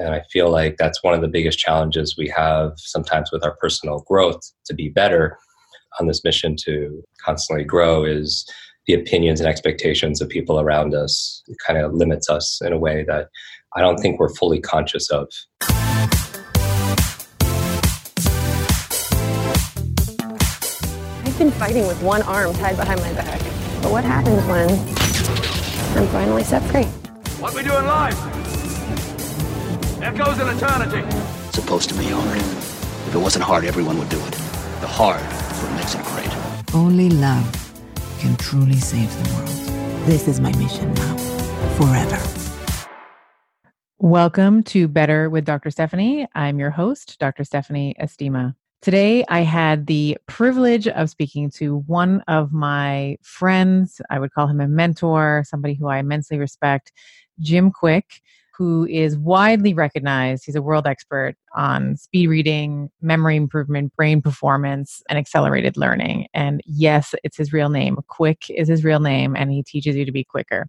And I feel like that's one of the biggest challenges we have sometimes with our personal growth to be better on this mission to constantly grow is the opinions and expectations of people around us. It kind of limits us in a way that I don't think we're fully conscious of. I've been fighting with one arm tied behind my back. But what happens when I'm finally set free? What we doing live? Echoes in eternity. It's supposed to be hard. If it wasn't hard, everyone would do it. The hard is what makes it great. Only love can truly save the world. This is my mission now, forever. Welcome to Better with Dr. Stephanie. I'm your host, Dr. Stephanie Estima. Today, I had the privilege of speaking to one of my friends. I would call him a mentor, somebody who I immensely respect, Jim Kwik, who is widely recognized. He's a world expert on speed reading, memory improvement, brain performance, and accelerated learning. And yes, it's his real name. Kwik is his real name, and he teaches you to be quicker.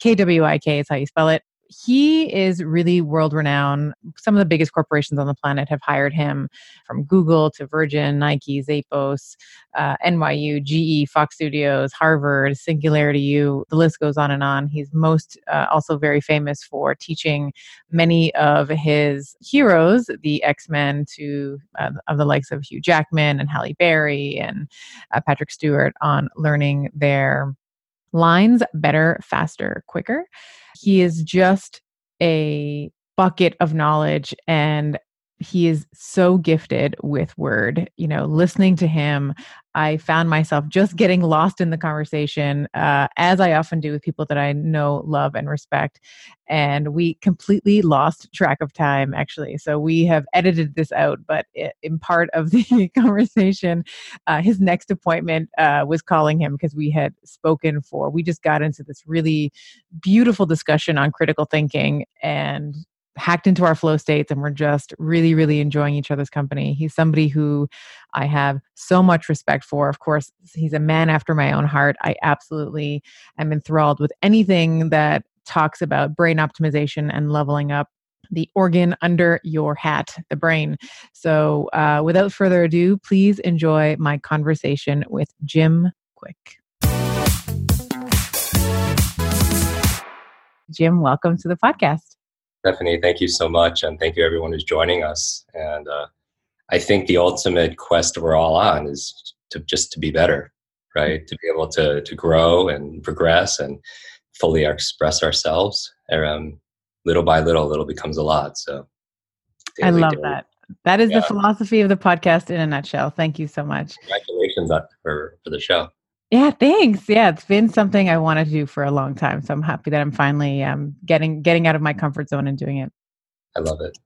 K W I K is how you spell it he is really world renowned. Some of the biggest corporations on the planet have hired him, from Google to Virgin, Nike, Zappos, uh, NYU, GE, Fox Studios, Harvard, Singularity U. The list goes on and on. He's most uh, also very famous for teaching many of his heroes, the X Men, to uh, of the likes of Hugh Jackman and Halle Berry and uh, Patrick Stewart on learning their lines better, faster, quicker. He is just a bucket of knowledge and he is so gifted with word you know listening to him i found myself just getting lost in the conversation uh, as i often do with people that i know love and respect and we completely lost track of time actually. So we have edited this out but in part of the conversation uh, his next appointment uh, was calling him because we had spoken for we just got into this really beautiful discussion on critical thinking and hacked into our flow states and we're just really really enjoying each other's company. He's somebody who i have so much respect for. Of course he's a man after my own heart. I absolutely am enthralled with anything that talks about brain optimization and leveling up the organ under your hat the brain. So uh, without further ado please enjoy my conversation with jim Kwik. jim welcome to the podcast Stephanie, thank you so much, and thank you everyone who's joining us. And uh, I think the ultimate quest we're all on is to just to be better, right? To be able to to grow and progress and fully express ourselves. Um, little by little, little becomes a lot. So, I love daily. that. That is yeah. the philosophy of the podcast in a nutshell. Thank you so much. Congratulations for for the show. Yeah, thanks. Yeah, it's been something I wanted to do for a long time. So I'm happy that I'm finally um, getting getting out of my comfort zone and doing it. I love it.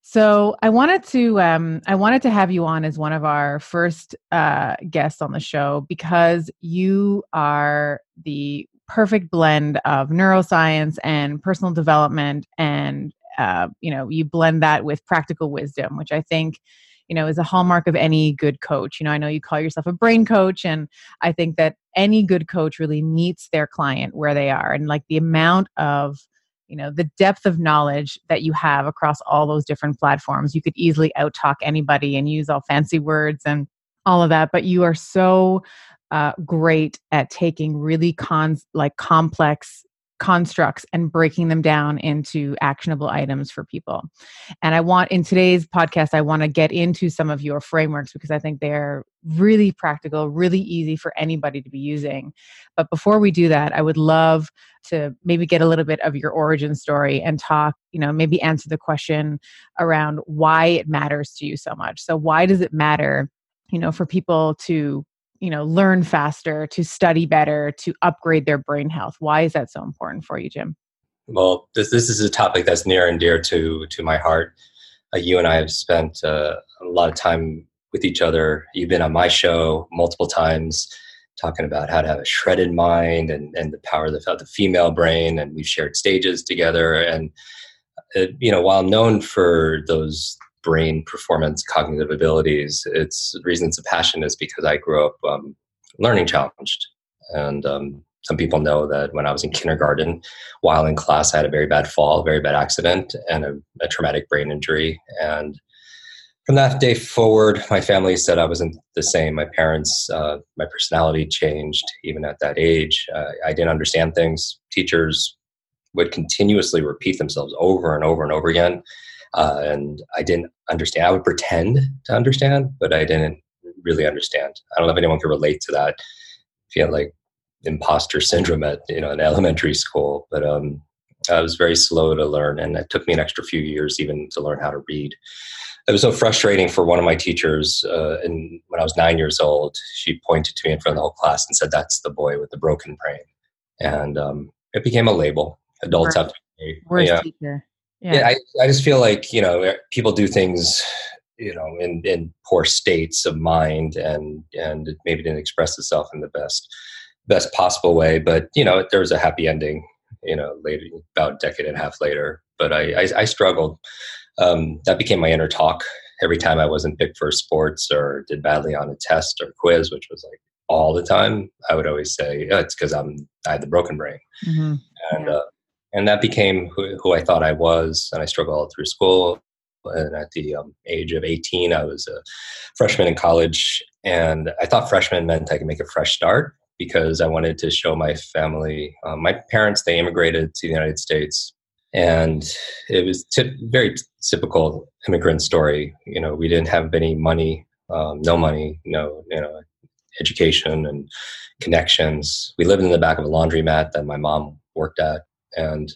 So I wanted to um, I wanted to have you on as one of our first uh, guests on the show because you are the perfect blend of neuroscience and personal development, and uh, you know you blend that with practical wisdom, which I think you know is a hallmark of any good coach. You know i know you call yourself a brain coach and i think that any good coach really meets their client where they are and like the amount of you know the depth of knowledge that you have across all those different platforms. You could easily out talk anybody and use all fancy words and all of that but you are so uh, great at taking really cons like complex constructs and breaking them down into actionable items for people. And I want in today's podcast, I want to get into some of your frameworks because I think they're really practical, really easy for anybody to be using. But before we do that, I would love to maybe get a little bit of your origin story and talk, you know, maybe answer the question around why it matters to you so much. So, why does it matter? you know for people to you know learn faster to study better to upgrade their brain health? Why is that so important for you jim? Well this, this is a topic that's near and dear to to my heart. Uh, you and i have spent uh, a lot of time with each other. You've been on my show multiple times talking about how to have a shredded mind and, and the power of the, of the female brain and we've shared stages together. And uh, you know while known for those brain performance cognitive abilities it's the reason it's a passion is because i grew up um, learning challenged and um, some people know that when I was in kindergarten, while in class, I had a very bad fall, very bad accident, and a, a traumatic brain injury. And from that day forward, my family said I wasn't the same. My parents, uh, my personality changed even at that age. Uh, I didn't understand things. Teachers would continuously repeat themselves over and over and over again. Uh, and I didn't understand. I would pretend to understand, but I didn't really understand. I don't know if anyone can relate to that. Feel like imposter syndrome at you know in elementary school, but um, I was very slow to learn, and it took me an extra few years even to learn how to read. It was so frustrating for one of my teachers. Uh, and when I was nine years old, she pointed to me in front of the whole class and said, "That's the boy with the broken brain," and um, it became a label. Adults Worst, have to. Worst yeah. teacher. Yeah, yeah I, I just feel like you know people do things you know in in poor states of mind and and maybe didn't express itself in the best best possible way but you know there was a happy ending you know later about a decade and a half later but i i, I struggled um, that became my inner talk every time i wasn't picked for sports or did badly on a test or quiz which was like all the time i would always say oh, it's because i'm i had the broken brain Mm-hmm. and Yeah. uh, and that became who, who I thought I was, and I struggled all through school. And at the um, age of 18, I was a freshman in college, and I thought freshman meant I could make a fresh start because I wanted to show my family. Um, my parents they immigrated to the United States, and it was very typical immigrant story. You know, we didn't have any money, um, no money, no you know education and connections. We lived in the back of a laundromat that my mom worked at, and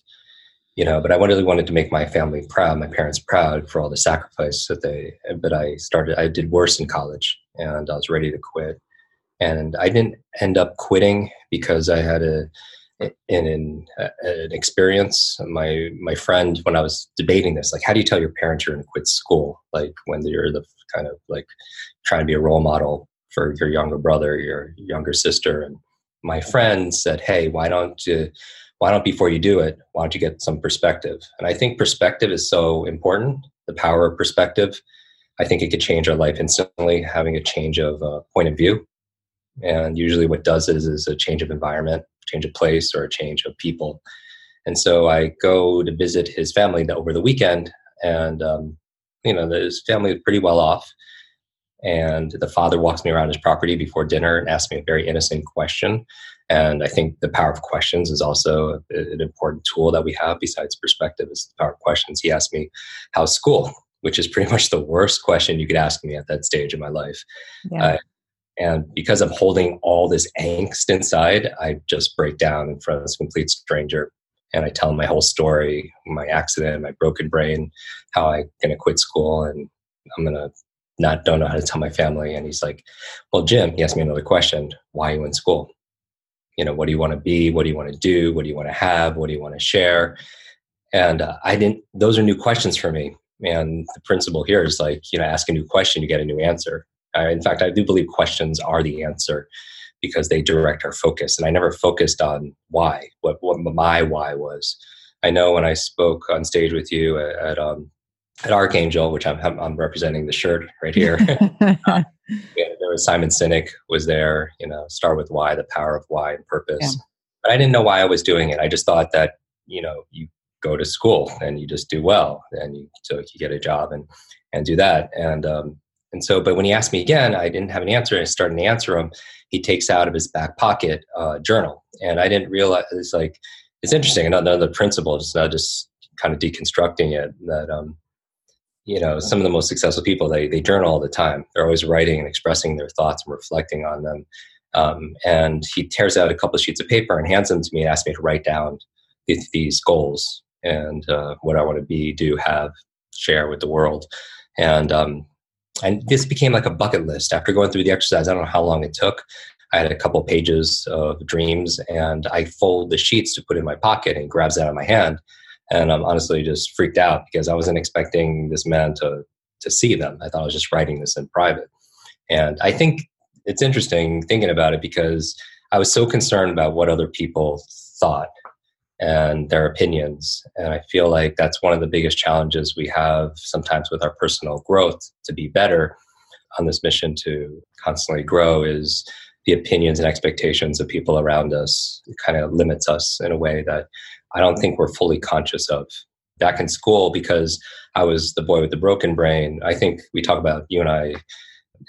you know, but I really wanted to make my family proud, my parents proud for all the sacrifice that they. But I started, I did worse in college, and I was ready to quit, and I didn't end up quitting because I had a an, uh, an experience. My my friend, when I was debating this, like, how do you tell your parents you're going to quit school? Like when you're the kind of like trying to be a role model for your younger brother, your younger sister, and my friend said, "Hey, why don't you?" Why don't before you do it? Why don't you get some perspective? And I think perspective is so important. The power of perspective. I think it could change our life instantly. Having a change of uh, point of view, and usually what does is is a change of environment, change of place, or a change of people. And so I go to visit his family over the weekend, and um, you know his family is pretty well off. And the father walks me around his property before dinner and asks me a very innocent question. And I think the power of questions is also an important tool that we have besides perspective is the power of questions. He asked me, How's school? Which is pretty much the worst question you could ask me at that stage in my life. Yeah. Uh, and because I'm holding all this angst inside, I just break down in front of this complete stranger and I tell him my whole story, my accident, my broken brain, how I'm going to quit school and I'm going to not don't know how to tell my family. And he's like, Well, Jim, he asked me another question. Why are you in school? You know, what do you want to be? What do you want to do? What do you want to have? What do you want to share? And uh, I didn't, those are new questions for me. And the principle here is like, you know, ask a new question, you get a new answer. Uh, in fact, I do believe questions are the answer because they direct our focus. And I never focused on why, what, what my why was. I know when I spoke on stage with you at, at, um, at Archangel, which I'm, I'm representing the shirt right here. uh, yeah, there was Simon Sinek was there, you know, start with why, the power of why and purpose. Yeah. But I didn't know why I was doing it. I just thought that, you know, you go to school and you just do well and you, so you get a job and, and do that. And, um, and so, but when he asked me again, I didn't have an answer. I started to answer him. He takes out of his back pocket a uh, journal. And I didn't realize, it's like, it's interesting. Another, another principle, just not just kind of deconstructing it that, um, you know, some of the most successful people, they, they journal all the time. They're always writing and expressing their thoughts and reflecting on them. Um, and he tears out a couple sheets of paper and hands them to me and asks me to write down these, these goals and uh, what I want to be, do, have, share with the world. And um, and this became like a bucket list. After going through the exercise, I don't know how long it took. I had a couple pages of dreams, and I fold the sheets to put in my pocket, and grabs that out of my hand. And I'm honestly just freaked out because I wasn't expecting this man to to see them. I thought I was just writing this in private. And I think it's interesting thinking about it because I was so concerned about what other people thought and their opinions. And I feel like that's one of the biggest challenges we have sometimes with our personal growth to be better on this mission to constantly grow is the opinions and expectations of people around us. It kind of limits us in a way that I don't think we're fully conscious of. Back in school, because I was the boy with the broken brain, I think we talk about, you and I,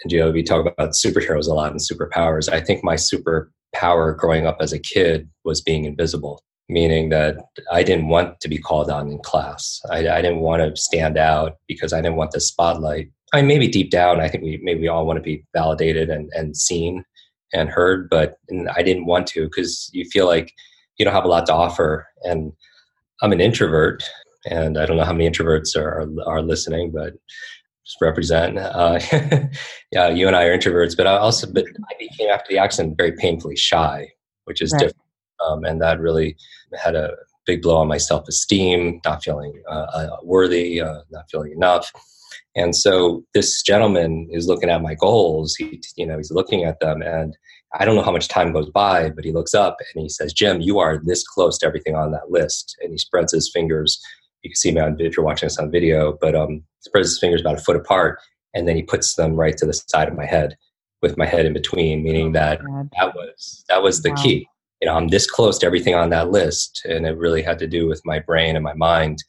and Gio, we talk about superheroes a lot and superpowers. I think my superpower growing up as a kid was being invisible, meaning that I didn't want to be called on in class. I, I didn't want to stand out because I didn't want the spotlight. I mean, maybe deep down, I think we maybe we all want to be validated and, and seen and heard, but I didn't want to because you feel like you don't have a lot to offer. And I'm an introvert, and I don't know how many introverts are are, are listening, but just represent. Uh, yeah, you and I are introverts, but I also but I became after the accident very painfully shy, which is right. different, um, and that really had a big blow on my self esteem, not feeling uh, uh, worthy, uh, not feeling enough. And so this gentleman is looking at my goals. He, you know, he's looking at them, and I don't know how much time goes by, but he looks up and he says, Jim, you are this close to everything on that list. And he spreads his fingers. You can see me on if you're watching this on video, but um, spreads his fingers about a foot apart, and then he puts them right to the side of my head, with my head in between, meaning oh that God. that was that was the wow. key. You know, I'm this close to everything on that list, and it really had to do with my brain and my mind.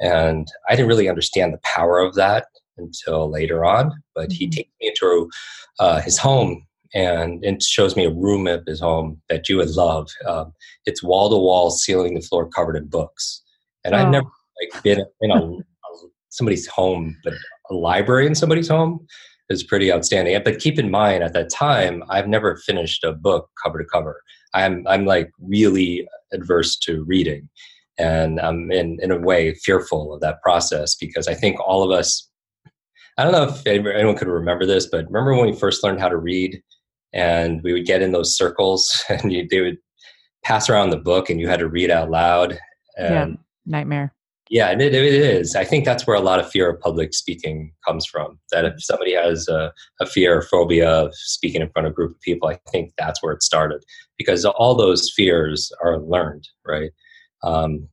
And I didn't really understand the power of that until later on. But he mm-hmm. takes me into uh, his home and it shows me a room at his home that you would love. Um, it's wall to wall, ceiling to floor, covered in books. And oh. I've never like been in a, a, somebody's home, but a library in somebody's home is pretty outstanding. But keep in mind, at that time, I've never finished a book cover to cover. I'm I'm like really adverse to reading, and I'm in in a way fearful of that process because I think all of us. I don't know if anyone could remember this, but remember when we first learned how to read and we would get in those circles and you, they would pass around the book and you had to read out loud and yeah, nightmare yeah it, it is. I think that's where a lot of fear of public speaking comes from that if somebody has a, a fear or phobia of speaking in front of a group of people i think that's where it started because all those fears are learned right? Um,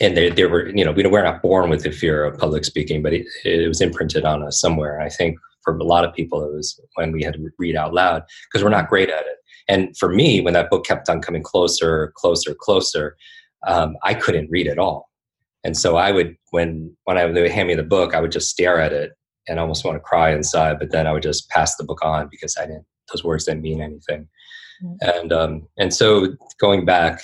and they, they were you know we, we're not born with the fear of public speaking but it, it was imprinted on us somewhere i think for a lot of people it was when we had to read out loud because we're not great at it. And for me when that book kept on coming closer closer closer um, i couldn't read at all. And so i would when when i they would hand me the book i would just stare at it and almost want to cry inside but then i would just pass the book on because i didn't those words didn't mean anything and um, and so going back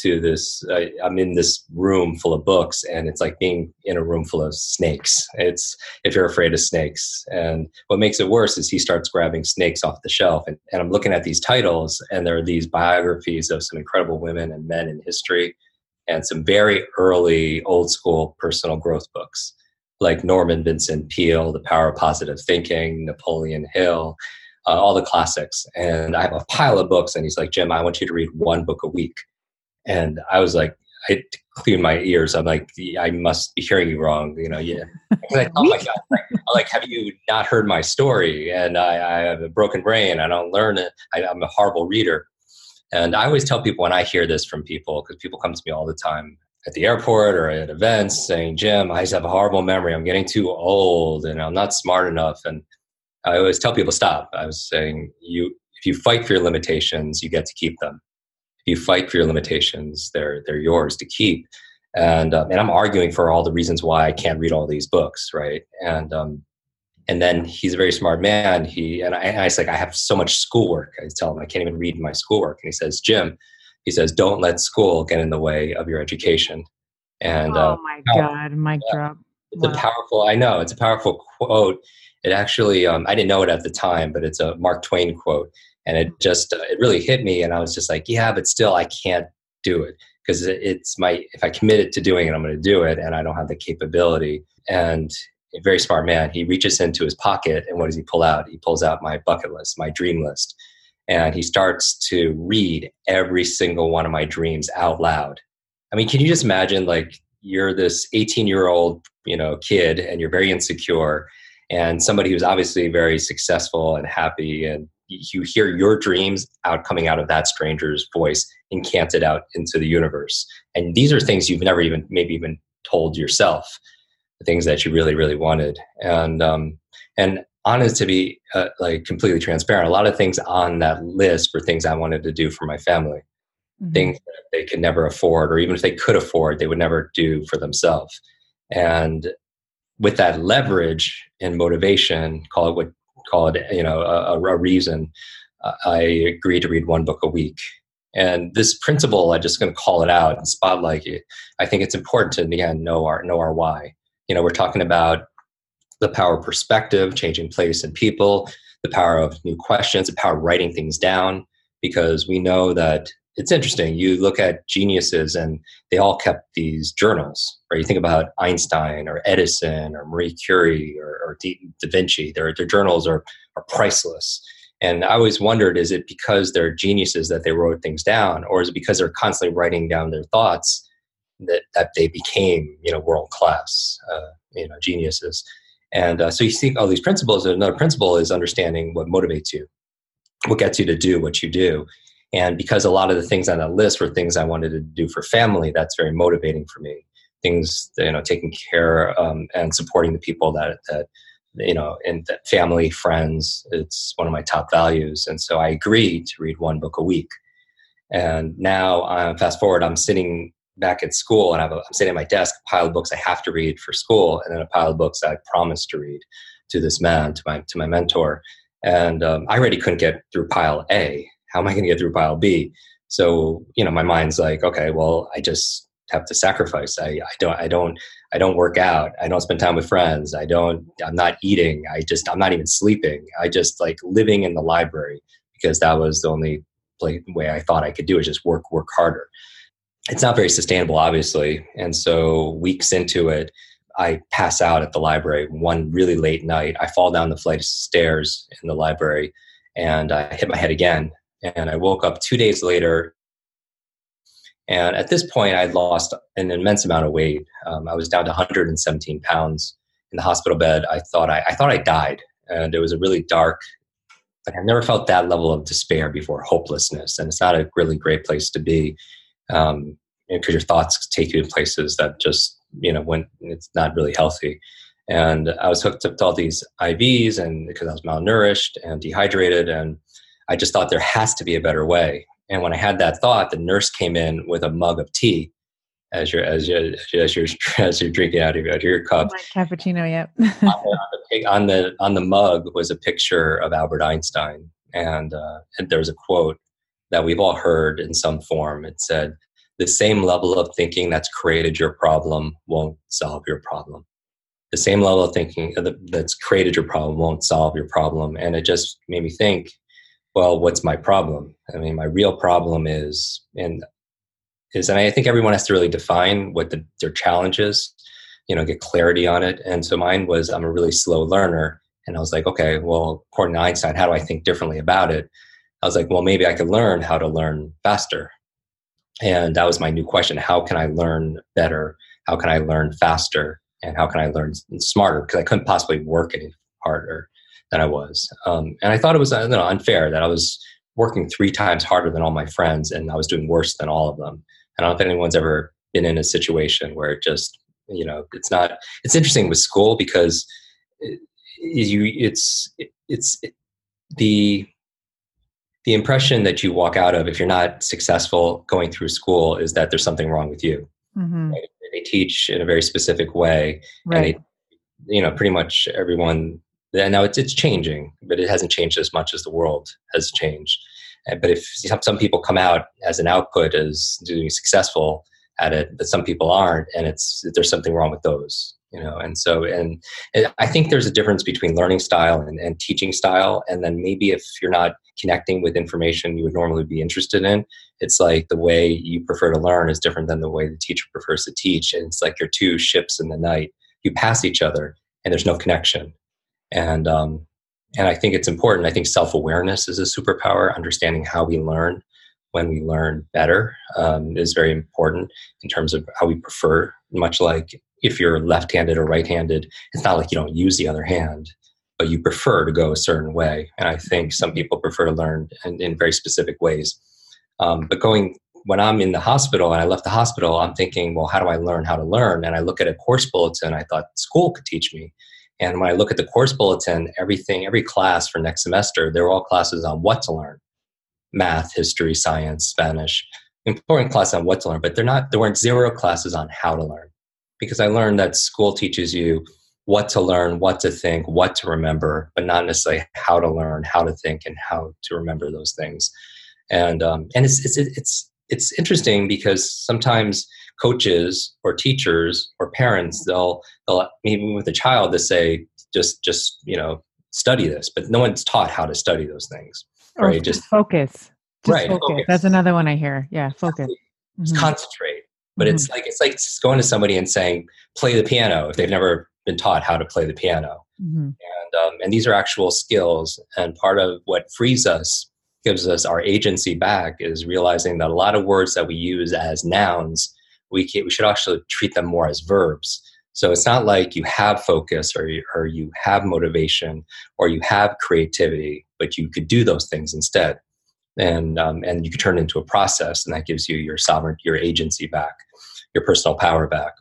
to this, I, I'm in this room full of books, and it's like being in a room full of snakes. It's if you're afraid of snakes, and what makes it worse is he starts grabbing snakes off the shelf, and, and I'm looking at these titles, and there are these biographies of some incredible women and men in history, and some very early old school personal growth books like Norman Vincent Peale, The Power of Positive Thinking, Napoleon Hill uh, all the classics. And I have a pile of books. And he's like, Jim, I want you to read one book a week. And I was like, I cleared my ears. I'm like, I must be hearing you wrong. You know, yeah. Like, oh my God. Like, like, have you not heard my story? And I, I have a broken brain. I don't learn it. I, I'm a horrible reader. And I always tell people when I hear this from people, because people come to me all the time at the airport or at events saying, Jim, I just have a horrible memory. I'm getting too old and I'm not smart enough. And I always tell people stop. I was saying you if you fight for your limitations, you get to keep them. If you fight for your limitations, they're they're yours to keep. And um, and I'm arguing for all the reasons why I can't read all these books, right? And um, and then he's a very smart man. He and I, and I was like, I have so much schoolwork. I tell him I can't even read my schoolwork. And he says, Jim, he says, don't let school get in the way of your education. And oh uh, my God, mic yeah, drop. It's wow. a powerful. I know it's a powerful quote it actually um, i didn't know it at the time but it's a mark twain quote and it just uh, it really hit me and i was just like yeah but still i can't do it because it's my if i committed to doing it i'm going to do it and i don't have the capability. And a very smart man he reaches into his pocket and what does he pull out? He pulls out my bucket list my dream list and he starts to read every single one of my dreams out loud. I mean can you just imagine like you're this 18 year old you know kid and you're very insecure and somebody who's obviously very successful and happy and you hear your dreams out coming out of that stranger's voice and cant out into the universe and these are things you've never even maybe even told yourself the things that you really really wanted and um, And honest to be uh, like completely transparent, a lot of things on that list were things I wanted to do for my family, mm-hmm. things that they could never afford, or even if they could afford, they would never do for themselves. And with that leverage and motivation, call it what call it, you know, a, a reason, uh, I agreed to read one book a week. And this principle, I'm just going to call it out and spotlight it. I think it's important to again know our know our why. You know, we're talking about the power of perspective, changing place and people, the power of new questions, the power of writing things down, because we know that it's interesting. You look at geniuses and they all kept these journals, right? You think about Einstein or Edison or Marie Curie or, or da Vinci, their, their journals are, are priceless. And I always wondered is it because they're geniuses that they wrote things down, or is it because they're constantly writing down their thoughts that, that they became, you know, world class, uh, you know, geniuses? And uh, so you see all these principles. Another principle is understanding what motivates you, what gets you to do what you do. And because a lot of the things on that list were things I wanted to do for family, that's very motivating for me. Things, you know, taking care um, and supporting the people that, that you know, and family, friends, it's one of my top values. And so I agreed to read one book a week. And now, uh, fast forward, I'm sitting back at school and I am sitting at my desk, a pile of books I have to read for school, and then a pile of books I promised to read to this man, to my, to my mentor. And um, I already couldn't get through pile A how am I going to get through pile B? So, you know, my mind's like, okay, well, I just have to sacrifice. I, I don't, I don't, I don't work out. I don't spend time with friends. I don't, I'm not eating. I just, I'm not even sleeping. I just like living in the library because that was the only way I thought I could do it, just work, work harder. It's not very sustainable, obviously. And so weeks into it, I pass out at the library one really late night. I fall down the flight of stairs in the library and I hit my head again and I woke up two days later. And at this point, I'd lost an immense amount of weight. Um, I was down to 117 pounds in the hospital bed. I thought I, I thought I died, and it was a really dark. Like I've never felt that level of despair before, hopelessness, and it's not a really great place to be, because um, your thoughts take you to places that just you know when it's not really healthy. And I was hooked up to all these IVs, and because I was malnourished and dehydrated, and I just thought there has to be a better way. And when I had that thought, the nurse came in with a mug of tea as you're as you as you're as you're drinking out of, out of your cup. cappuccino, yep. on, the, on, the, on the mug was a picture of Albert Einstein, and, uh, and there was a quote that we've all heard in some form. It said, "The same level of thinking that's created your problem won't solve your problem." The same level of thinking that's created your problem won't solve your problem, and it just made me think well, what's my problem? I mean, my real problem is, and is, and I think everyone has to really define what the, their challenge is, you know, get clarity on it. And so mine was, I'm a really slow learner. And I was like, okay, well, according to Einstein, how do I think differently about it? I was like, well, maybe I could learn how to learn faster. And that was my new question. How can I learn better? How can I learn faster? And how can I learn smarter? Because I couldn't possibly work any harder than I was. Um, and I thought it was you know, unfair that I was working three times harder than all my friends and I was doing worse than all of them. And I don't think anyone's ever been in a situation where it just, you know, it's not, it's interesting with school because it, you, it's, it, it's it, the, the impression that you walk out of if you're not successful going through school is that there's something wrong with you. Mm-hmm. Right? They teach in a very specific way. Right. And they, you know, pretty much everyone now it's, it's changing, but it hasn't changed as much as the world has changed. But if some people come out as an output as doing successful at it, but some people aren't, and it's there's something wrong with those, you know. And so, and I think there's a difference between learning style and, and teaching style. And then maybe if you're not connecting with information you would normally be interested in, it's like the way you prefer to learn is different than the way the teacher prefers to teach. And it's like you're two ships in the night. You pass each other, and there's no connection and um, and I think it's important. I think self awareness is a superpower. Understanding how we learn when we learn better um, is very important in terms of how we prefer. Much like if you're left handed or right handed, it's not like you don't use the other hand, but you prefer to go a certain way. And I think some people prefer to learn in, in very specific ways. Um, but going when I'm in the hospital and I left the hospital, I'm thinking, well, how do I learn how to learn? And I look at a course bulletin. I thought school could teach me And when I look at the course bulletin, everything, every class for next semester, they're all classes on what to learn math, history, science, Spanish, important class on what to learn, but they're not, there weren't zero classes on how to learn. Because I learned that school teaches you what to learn, what to think, what to remember, but not necessarily how to learn, how to think, and how to remember those things. And um, and it's it's it's it's interesting because sometimes coaches or teachers or parents they'll they'll even with a child to say just just you know study this but no one's taught how to study those things Or right just focus. Just Right, Focus. focus. That's another one I hear. Yeah. Focus. just Mhm. concentrate but it's like it's like going to somebody and saying play the piano if they've never been taught how to play the piano Mhm. and um, and these are actual skills and part of what frees us gives us our agency back is realizing that a lot of words that we use as nouns we can, we should actually treat them more as verbs so it's not like you have focus or you, or you have motivation or you have creativity but you could do those things instead and um, and you could turn it into a process and that gives you your sovereign your agency back your personal power back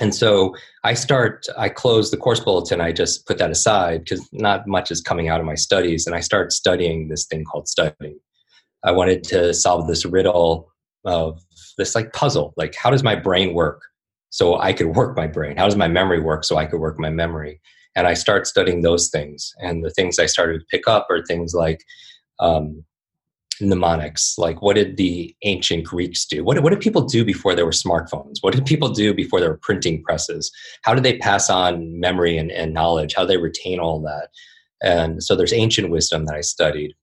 and so I start, I close the course bulletin, I just put that aside because not much is coming out of my studies. And I start studying this thing called studying. I wanted to solve this riddle of this like puzzle. Like, how does my brain work so I could work my brain? How does my memory work so I could work my memory? And I start studying those things. And the things I started to pick up are things like um, mnemonics like what did the ancient greeks do what, what did people do before there were smartphones what did people do before there were printing presses how did they pass on memory and, and knowledge how they retain all that and so there's ancient wisdom that i studied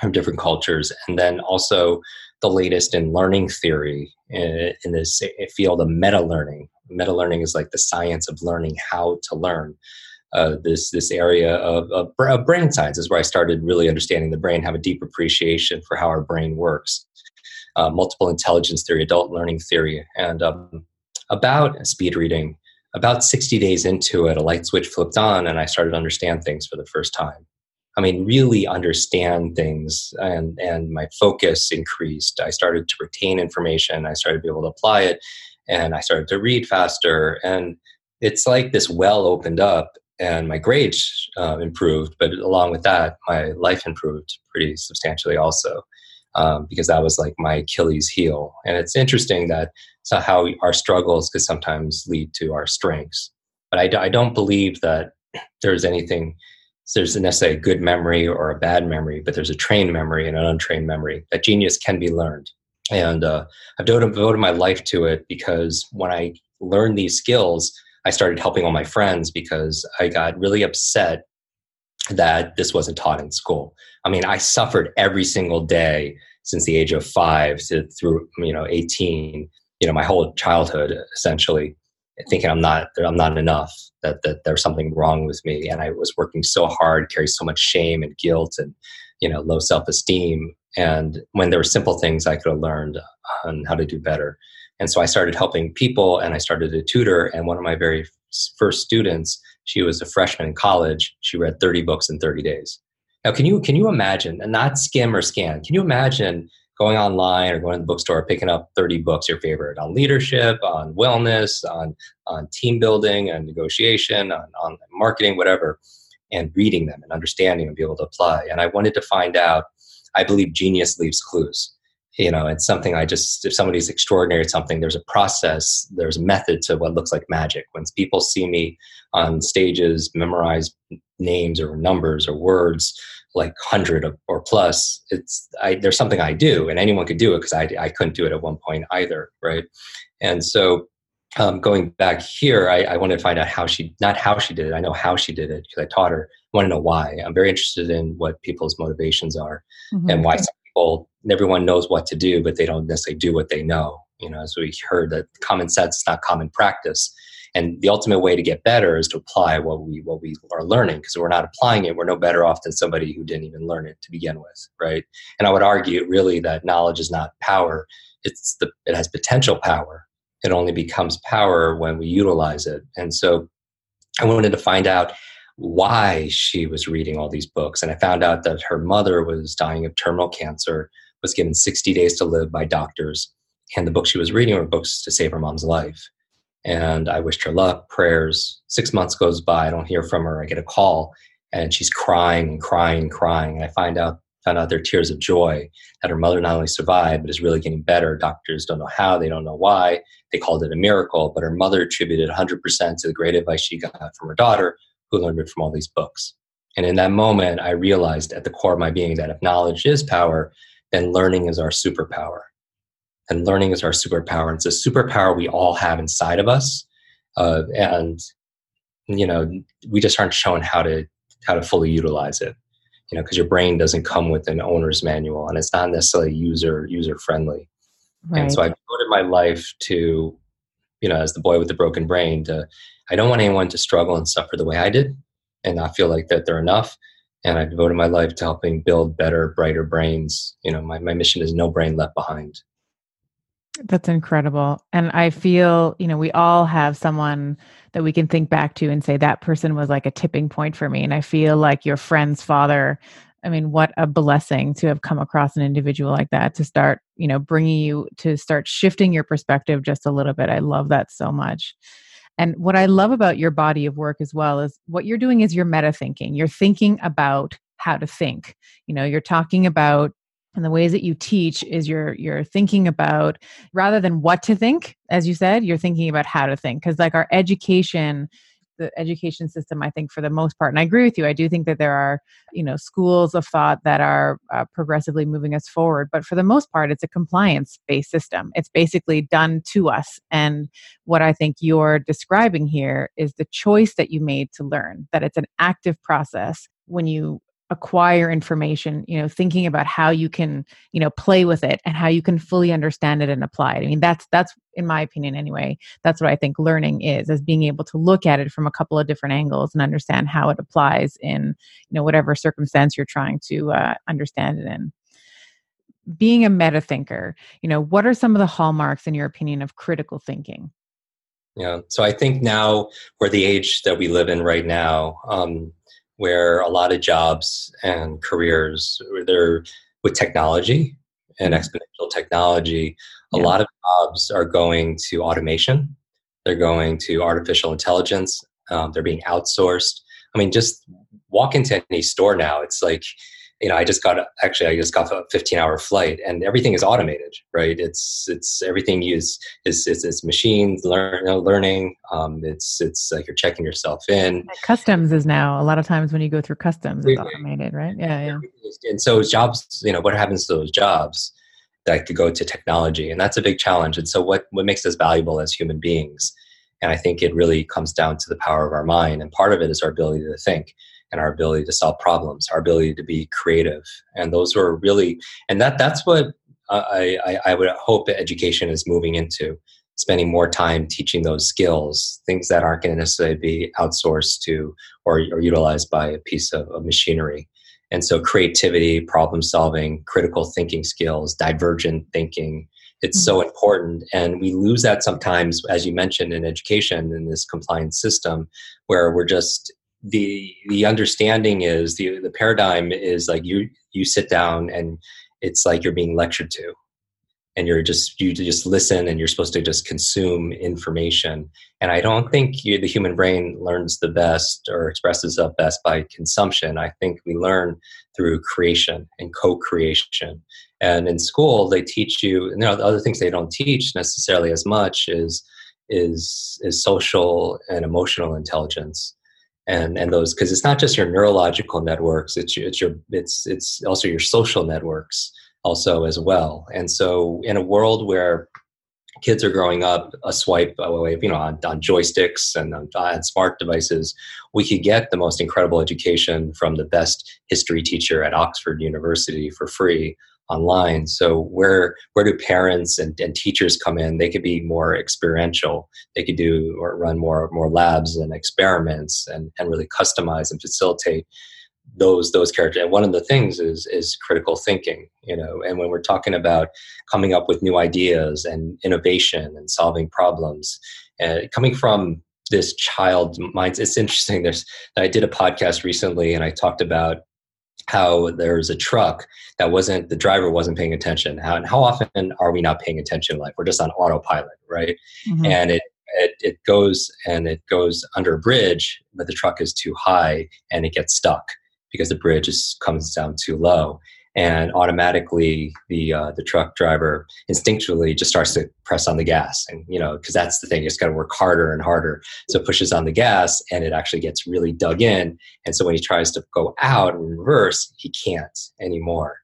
from different cultures and then also the latest in learning theory in, in this field of meta learning meta learning is like the science of learning how to learn uh, this this area of, of, of brain science is where I started really understanding the brain, have a deep appreciation for how our brain works. Uh, multiple intelligence theory, adult learning theory, and um, about speed reading. About 60 days into it, a light switch flipped on, and I started to understand things for the first time. I mean, really understand things, and and my focus increased. I started to retain information. I started to be able to apply it, and I started to read faster. And it's like this well opened up, and my grades uh, improved. But along with that, my life improved pretty substantially also, um, because that was like my Achilles heel. And it's interesting that so how our struggles could sometimes lead to our strengths. But I, I don't believe that there's anything. There's necessarily a good memory or a bad memory, but there's a trained memory and an untrained memory. That genius can be learned, and uh, I've devoted, devoted my life to it because when I learned these skills, I started helping all my friends because I got really upset that this wasn't taught in school. I mean, I suffered every single day since the age of five to through you know 18, you know, my whole childhood essentially, thinking I'm not I'm not enough, that that there's something wrong with me, and I was working so hard, carried so much shame and guilt and you know low self esteem. And when there were simple things I could have learned on how to do better. And so I started helping people and I started to tutor. And one of my very first students, she was a freshman in college. She read 30 books in 30 days. Now, can you, can you imagine, and not skim or scan, can you imagine going online or going to the bookstore, picking up 30 books, your favorite, on leadership, on wellness, on, on team building and negotiation, on, on marketing, whatever, and reading them and understanding and be able to apply. And I wanted to find out, I believe genius leaves clues you know it's something i just if somebody's extraordinary at something there's a process there's a method to what looks like magic when people see me on stages memorize names or numbers or words like 100 or plus it's I, there's something i do and anyone could do it because I, I couldn't do it at one point either right? And so um, going back here I, I wanted to find out how she not how she did it i know how she did it because i taught her. I want to know why. I'm very interested in what people's motivations are Mhm. and why some people everyone knows what to do but they don't necessarily do what they know you know? As we heard that common sense is not common practice and the ultimate way to get better is to apply what we what we are learning because we're not applying it we're no better off than somebody who didn't even learn it to begin with right and i would argue really that knowledge is not power it's the it has potential power it only becomes power when we utilize it and so i wanted to find out why she was reading all these books. And I found out that her mother was dying of terminal cancer, was given 60 days to live by doctors. And the books she was reading were books to save her mom's life. And I wished her luck, prayers. Six months goes by, I don't hear from her. I get a call and she's crying and crying and crying. And I find out found out they're tears of joy that her mother not only survived but is really getting better. Doctors don't know how, they don't know why. They called it a miracle, but her mother attributed 100% to the great advice she got from her daughter, who learned it from all these books. And in that moment, I realized at the core of my being that if knowledge is power, then learning is our superpower. And learning is our superpower. It's a superpower we all have inside of us. Uh, and, you know, we just aren't shown how to how to fully utilize it you know because your brain doesn't come with an owner's manual and it's not necessarily user user friendly right. and so i devoted my life to you know as the boy with the broken brain to i don't want anyone to struggle and suffer the way i did and not feel like that they're enough and i devoted my life to helping build better brighter brains you know my, my mission is no brain left behind that's incredible. And I feel, you know, we all have someone that we can think back to and say that person was like a tipping point for me. And I feel like your friend's father, I mean, what a blessing to have come across an individual like that to start, you know, bringing you to start shifting your perspective just a little bit. I love that so much. And what I love about your body of work as well is what you're doing is you're meta thinking. You're thinking about how to think. You know, you're talking about and the ways that you teach is you're you're thinking about rather than what to think as you said you're thinking about how to think because like our education the education system i think for the most part and i agree with you i do think that there are you know schools of thought that are uh, progressively moving us forward but for the most part it's a compliance based system. It's basically done to us and what i think you're describing here is the choice that you made to learn that it's an active process. When you acquire information you know thinking about how you can you know play with it and how you can fully understand it and apply it. I mean that's that's in my opinion anyway that's what i think learning is as being able to look at it from a couple of different angles and understand how it applies in you know whatever circumstance you're trying to uh, understand it in. Being a meta thinker you know what are some of the hallmarks in your opinion of critical thinking? Yeah so i think now we're the age that we live in right now um, where a lot of jobs and careers they're with technology and mm-hmm. exponential technology a lot of jobs are going to automation. They're going to artificial intelligence. Um, they're being outsourced. I mean just walk into any store now it's like you know, I just got actually I just got a 15 hour flight and everything is automated, right? It's it's everything is is is, is machines learn, learning. Um, it's it's like you're checking yourself in. Customs is now a lot of times when you go through customs, it's automated, right? Yeah, yeah. And so jobs, you know, what happens to those jobs that could go to technology, and that's a big challenge. And so what what makes us valuable as human beings? And I think it really comes down to the power of our mind, and part of it is our ability to think and our ability to solve problems, our ability to be creative, and those were really, and that that's what I, I, I would hope that education is moving into, spending more time teaching those skills, things that aren't going to necessarily be outsourced to or, or utilized by a piece of, of machinery. And so, creativity, problem solving, critical thinking skills, divergent thinking, it's mm-hmm. so important and we lose that sometimes as you mentioned in education in this compliance system where we're just the the understanding is the the paradigm is like you you sit down and it's like you're being lectured to. And you're just you just listen and you're supposed to just consume information. And i don't think you, the human brain learns the best or expresses the best by consumption. I think we learn through creation and co-creation. And in school they teach you and there are other things they don't teach necessarily as much is is is social and emotional intelligence and and those because it's not just your neurological networks it's it's your it's it's also your social networks also as well. And so in a world where kids are growing up a swipe away you know on, on joysticks and on, on smart devices we could get the most incredible education from the best history teacher at oxford university for free online. So where where do parents and, and teachers come in? They could be more experiential. They could do or run more more labs and experiments and, and really customize and facilitate those those characters. And one of the things is is critical thinking, you know, and when we're talking about coming up with new ideas and innovation and solving problems, and coming from this child mind it's interesting there's i did a podcast recently and i talked about how there's a truck that wasn't the driver wasn't paying attention how, and how often are we not paying attention like we're just on autopilot right mm-hmm. and it it, it goes and it goes under a bridge, but the truck is too high and it gets stuck because the bridge is, comes down too low. And automatically, the uh, the truck driver instinctually just starts to press on the gas, and you know, because that's the thing, it's got to work harder and harder. So pushes on the gas, and it actually gets really dug in. And so when he tries to go out and reverse, he can't anymore.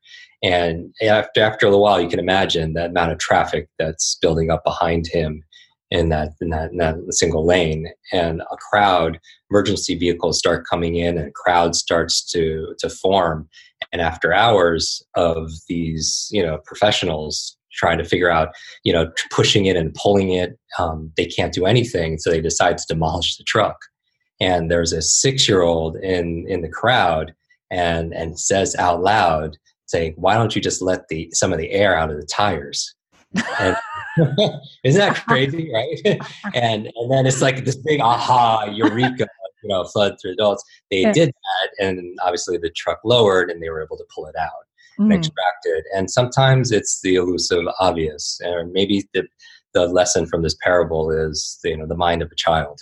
And after after a little while, you can imagine that amount of traffic that's building up behind him in that, in that in that single lane and a crowd emergency vehicles start coming in and a crowd starts to to form. And after hours of these you know professionals trying to figure out you know pushing it and pulling it um, they can't do anything so they decide to demolish the truck. And there's a six year old in in the crowd and and says out loud saying why don't you just let the some of the air out of the tires? And Isn't that crazy, right? and and then it's like this big aha eureka, you know, flood through adults. They did that, and obviously the truck lowered, and they were able to pull it out mm. and extract it. And sometimes it's the elusive obvious, or maybe the the lesson from this parable is you know the mind of a child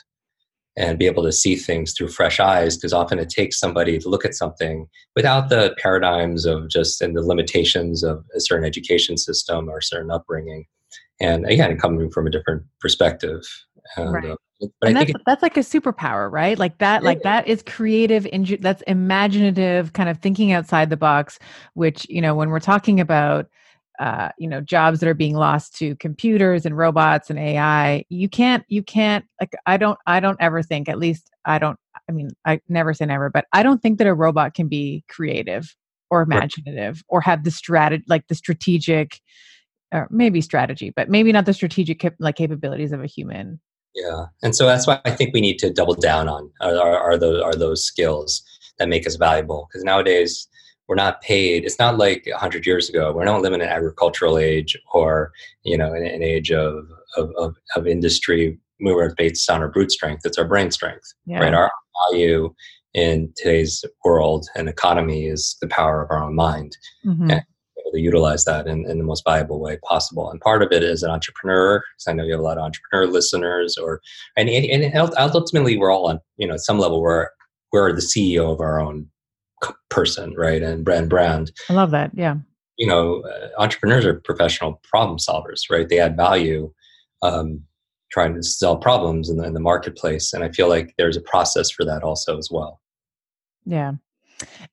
and be able to see things through fresh eyes because often it takes somebody to look at something without the paradigms of just and the limitations of a certain education system or certain upbringing and again coming from a different perspective and, right. Uh, but and I that's, think it, that's like a superpower, right? Like that, yeah. like that is creative. Inju- that's imaginative, kind of thinking outside the box. Which you know, when we're talking about uh, you know jobs that are being lost to computers and robots and ai you can't you can't like i don't i don't ever think at least i don't i mean i never say never but i don't think that a robot can be creative or imaginative right. or have the strategy like the strategic or maybe strategy but maybe not the strategic cap- like capabilities of a human yeah and so that's why i think we need to double down on are, are, those are those skills that make us valuable because nowadays we're not paid. It's not like 100 years ago. We're not living in an agricultural age or, you know, an, an age of, of, of, of, industry where it's based on our brute strength. It's our brain strength, yeah. right? Our value in today's world and economy is the power of our own mind. Mm-hmm. And to utilize that in, in the most valuable way possible. And part of it is an entrepreneur, because I know you have a lot of entrepreneur listeners, or and, and, ultimately we're all on, you know, at some level we're we're the CEO of our own person, right? And brand brand. I love that. Yeah. You know, uh, entrepreneurs are professional problem solvers, right? They add value, um, trying to solve problems in the, in the marketplace, and I feel like there's a process for that also as well. Yeah.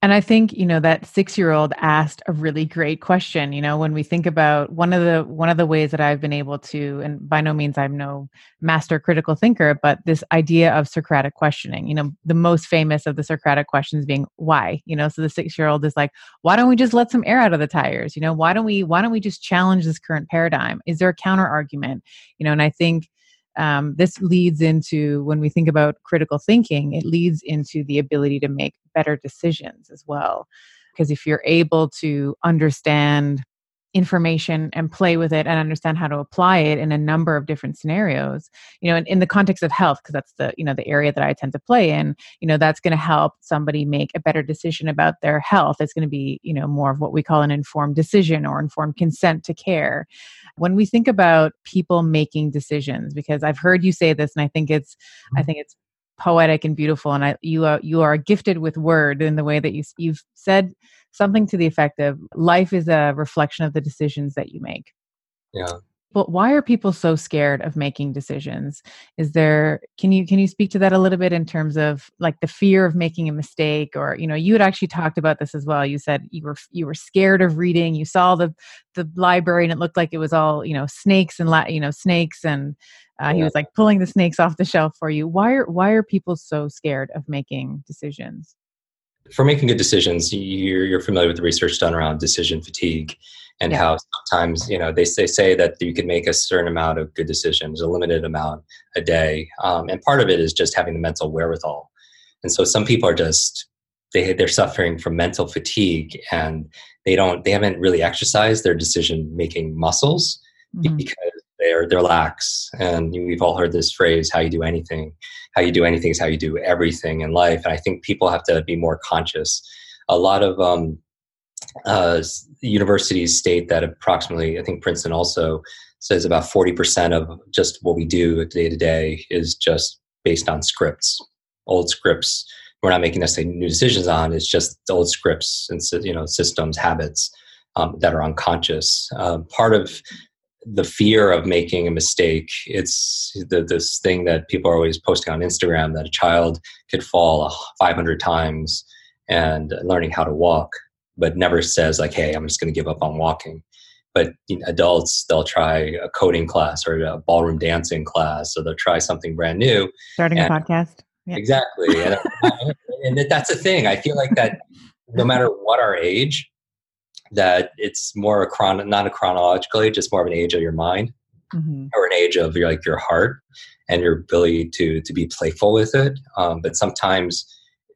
And I think, you know, that 6-year-old asked a really great question, you know, when we think about one of the one of the ways that I've been able to and by no means I'm no master critical thinker, but this idea of Socratic questioning, you know, the most famous of the Socratic questions being why, you know, so the 6-year-old is like, why don't we just let some air out of the tires? You know, why don't we why don't we just challenge this current paradigm? Is there a counter argument? You know, and I think um, this leads into when we think about critical thinking it leads into the ability to make better decisions as well. Because if you're able to understand information and play with it and understand how to apply it in a number of different scenarios you know in, in the context of health because that's the you know the area that i tend to play in you know that's going to help somebody make a better decision about their health it's going to be you know more of what we call an informed decision or informed consent to care when we think about people making decisions because i've heard you say this and i think it's i mm-hmm. think it's poetic and beautiful and I, you are you are gifted with word in the way that you you've said something to the effect of life is a reflection of the decisions that you make. Yeah. But why are people so scared of making decisions? Is there can you can you speak to that a little bit in terms of like the fear of making a mistake? Or you know you had actually talked about this as well. You said you were you were scared of reading. You saw the the library and it looked like it was all you know snakes and la- you know snakes and uh, he was like pulling the snakes off the shelf for you. Why are why are people so scared of making decisions for making good decisions you're, you're familiar with the research done around decision fatigue and yeah. how sometimes you know they, they say that you can make a certain amount of good decisions a limited amount a day um, and part of it is just having the mental wherewithal and so some people are just they, they're suffering from mental fatigue and they don't they haven't really exercised their decision making muscles mm-hmm. because they're they're lax and we've all heard this phrase how you do anything how you do anything is how you do everything in life and i think people have to be more conscious a lot of um, uh, universities state that approximately, I think Princeton also says about 40% of just what we do day to day is just based on scripts, old scripts. We're not making necessarily new decisions on. It's just old scripts and you know systems, habits um, that are unconscious. Um, part of the fear of making a mistake. It's the, this thing that people are always posting on Instagram that a child could fall 500 times and learning how to walk, but never says like, "Hey, I'm just going to give up on walking." But you know, adults, they'll try a coding class or a ballroom dancing class, so they'll try something brand new. Starting and, a podcast. Yeah. Exactly, and, and that's the thing. I feel like that no matter what our age, that it's more a chron not a chronological age it's more of an age of your mind mm-hmm. or an age of your like your heart and your ability to to be playful with it. Um, but sometimes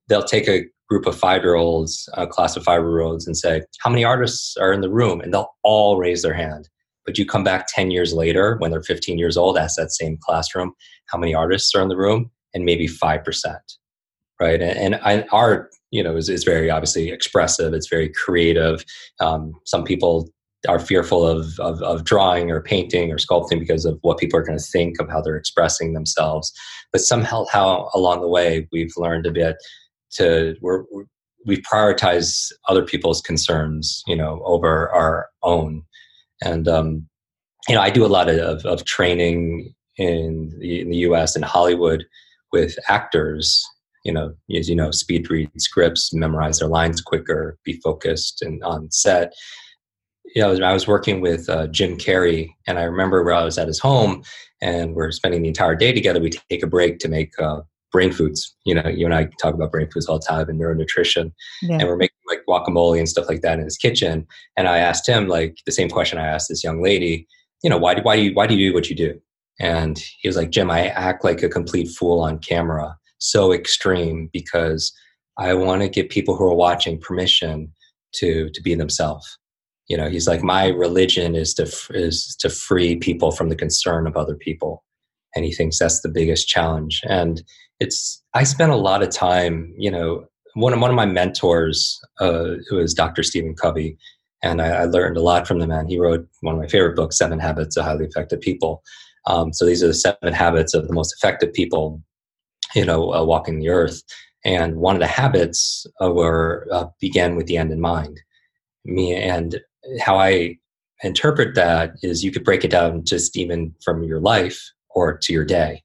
they'll take a group of five year olds a class of five year olds and say how many artists are in the room? And they'll all raise their hand. But you come back 10 years later when they're 15 years old ask that same classroom how many artists are in the room? And maybe 5% right? And, and I, our you know is, is very obviously expressive it's very creative. Um, some people are fearful of, of, of drawing or painting or sculpting because of what people are going to think of how they're expressing themselves. But somehow how along the way we've learned a bit to we're, we prioritize other people's concerns you know over our own. And um, you know i do a lot of, of training in the, in the us in hollywood with actors you know, as you know, speed read scripts, memorize their lines quicker, be focused and on set. You know, I was working with uh, Jim Carrey, and I remember where I was at his home, and we're spending the entire day together. We take a break to make uh, brain foods. You know, you and I talk about brain foods all the time and neuronutrition, yeah. and we're making like guacamole and stuff like that in his kitchen. And I asked him like the same question I asked this young lady. You know, why do why do you why do you do what you do? And he was like, Jim, I act like a complete fool on camera so extreme because I want to give people who are watching permission to to be themselves. You know, he's like my religion is to is to free people from the concern of other people, and he thinks that's the biggest challenge. And it's I spent a lot of time. You know, one of one of my mentors, uh, is Dr. Stephen Covey, and I, I, learned a lot from the man. He wrote one of my favorite books, Seven Habits of Highly Effective People. Um, so these are the seven habits of the most effective people you know, uh, walking the earth. And one of the habits uh, were uh, began with the end in mind. Me and how I interpret that is you could break it down just even from your life or to your day.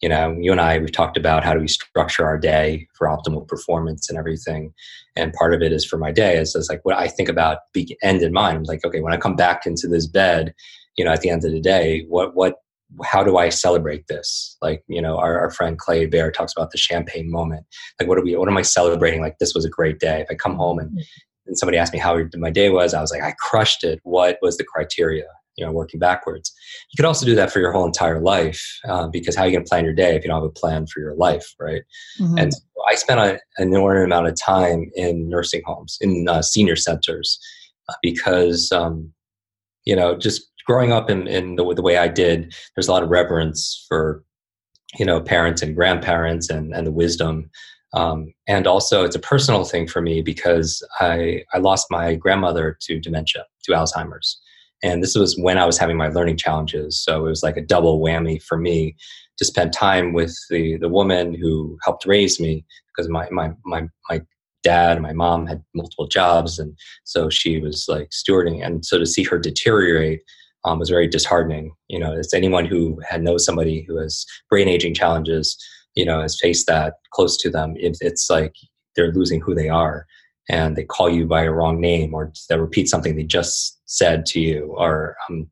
You know, you and I we've talked about how do we structure our day for optimal performance and everything. And part of it is for my day is, is like what I think about end in mind. I'm like, okay, when I come back into this bed, you know, at the end of the day, what what how do I celebrate this? Like, you know, our, our friend Clay Bear talks about the champagne moment. Like, what are we, what am I celebrating? Like, this was a great day. If I come home and, and somebody asked me how my day was, I was like, I crushed it. What was the criteria? You know, working backwards. You could also do that for your whole entire life uh, because how are you going to plan your day if you don't have a plan for your life, right? Mm-hmm. And so I spent a, an inordinate amount of time in nursing homes, in uh, senior centers, uh, because, um, you know, just growing up in, in the, the way I did, there's a lot of reverence for, you know, parents and grandparents and, and the wisdom. Um, and also, it's a personal thing for me because I, I lost my grandmother to dementia, to Alzheimer's. And this was when I was having my learning challenges. So it was like a double whammy for me to spend time with the, the woman who helped raise me because my, my, my, my dad and my mom had multiple jobs. And so she was like stewarding. And so to see her deteriorate um, was very disheartening. You know, as anyone who had knows somebody who has brain aging challenges, you know, has faced that close to them, it, it's like they're losing who they are, and they call you by a wrong name, or they repeat something they just said to you, or um,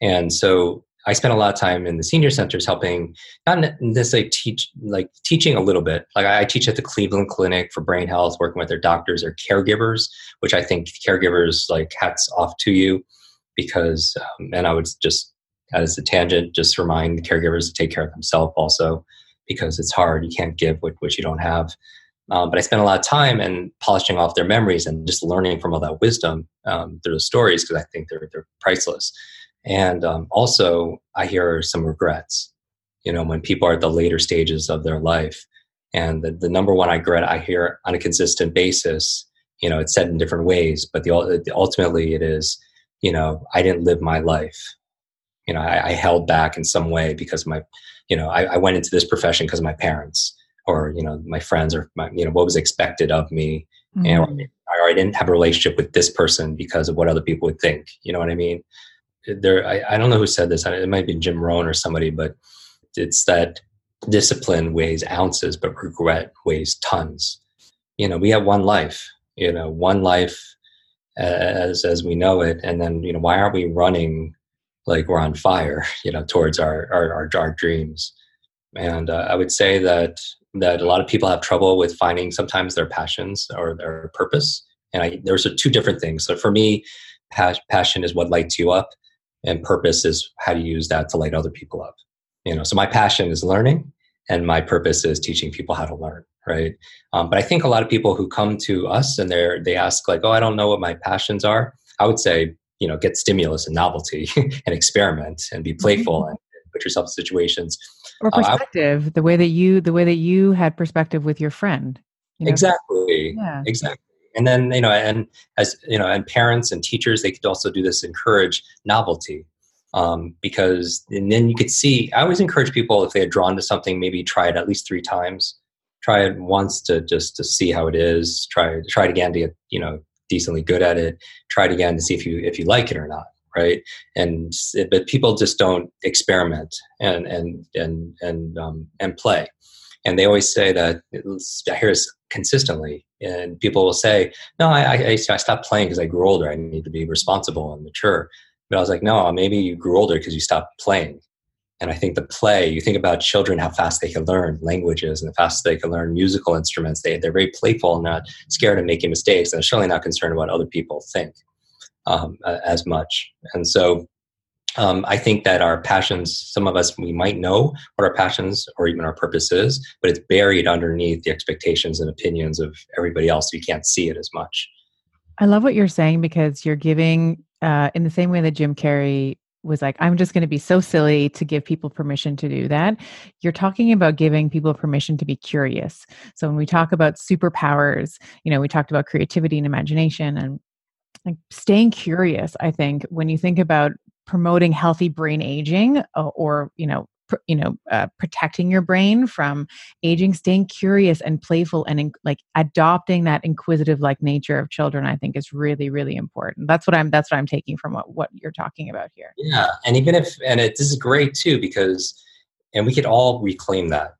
and so I spent a lot of time in the senior centers helping, not necessarily teach, like teaching a little bit. Like I teach at the Cleveland Clinic for brain health, working with their doctors or caregivers, which I think caregivers like hats off to you because, um, and I would just, as a tangent, just remind the caregivers to take care of themselves also because it's hard. You can't give what, what you don't have. Um, but I spent a lot of time and polishing off their memories and just learning from all that wisdom um, through the stories because I think they're, they're priceless. And um, also, I hear some regrets. You know, when people are at the later stages of their life, and the, the number one I regret I hear on a consistent basis, you know, it's said in different ways, but the ultimately it is you know, I didn't live my life. you know I, I held back in some way because my you know I, I went into this profession because my parents or you know my friends or my, you know what was expected of me. Mm-hmm. and or I didn't have a relationship with this person because of what other people would think. You know what I mean? There I, I don't know who said this. It might be Jim Rohn or somebody but it's that discipline weighs ounces but regret weighs tons. You know we have one life you know one life as as we know it. And then you know why aren't we running like we're on fire you know towards our our, our, dreams? And uh, i would say that that a lot of people have trouble with finding sometimes their passions or their purpose. And I, there's two different things. So for me pas- passion is what lights you up and purpose is how to use that to light other people up. You know so my passion is learning and my purpose is teaching people how to learn right um, but i think a lot of people who come to us and they're they ask like oh i don't know what my passions are i would say you know get stimulus and novelty and experiment and be playful mm-hmm. and put yourself in situations or perspective uh, the way that you the way that you had perspective with your friend you know? exactly yeah. exactly and then you know and as you know and parents and teachers they could also do this encourage novelty um, because and then you could see i always encourage people if they are drawn to something maybe try it at least three times try it once to just to see how it is try try it again to get you know decently good at it try it again to see if you if you like it or not right? And but people just don't experiment and and and and um, and play. And they always say that i hear this consistently and people will say no i i, I stopped playing because i grew older. I need to be responsible and mature. But i was like no maybe you grew older because you stopped playing and I think the play, you think about children, how fast they can learn languages and the fast they can learn musical instruments. They, they're very playful and not scared of making mistakes. And certainly not concerned about other people think um, as much. And so um, I think that our passions, some of us, we might know what our passions or even our purpose is, but it's buried underneath the expectations and opinions of everybody else. You can't see it as much. I love what you're saying because you're giving, uh, in the same way that Jim Carrey was like, I'm just going to be so silly to give people permission to do that. You're talking about giving people permission to be curious. So when we talk about superpowers, you know, we talked about creativity and imagination and like staying curious. I think when you think about promoting healthy brain aging uh, or, you know, you know uh, protecting your brain from aging staying curious and playful and in, like adopting that inquisitive like nature of children i think is really really important. That's what i'm that's what i'm taking from what, what you're talking about here. Yeah and even if and it, this is great too because and we could all reclaim that.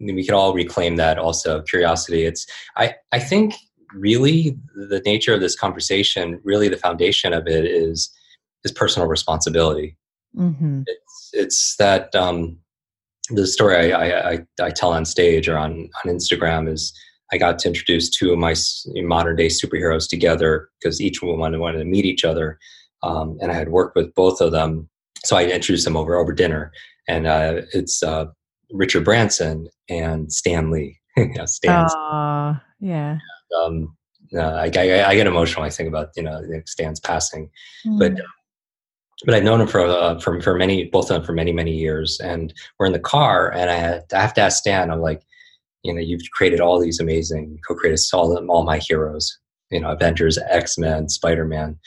We could all reclaim that also curiosity. It's i i think really the nature of this conversation really the foundation of it is is personal responsibility. Mm-hmm. it, it's that um, the story I, I, I, tell on stage or on, on Instagram is I got to introduce two of my modern day superheroes together because each one wanted to meet each other. Um, and I had worked with both of them. So I introduced them over, over dinner. And uh, it's uh, Richard Branson and Stan Lee. yeah, Stan's. Aww, yeah. Um, uh, I, I, I, get emotional I think about, you know, Stan's passing. Mm. But but I've known him for uh, for for many both of them for many many years, and we're in the car, and I, had, I have to ask Stan. I'm like, you know, you've created all these amazing, co-creators, all them, all my heroes, you know, Avengers, X Men, Spider Man,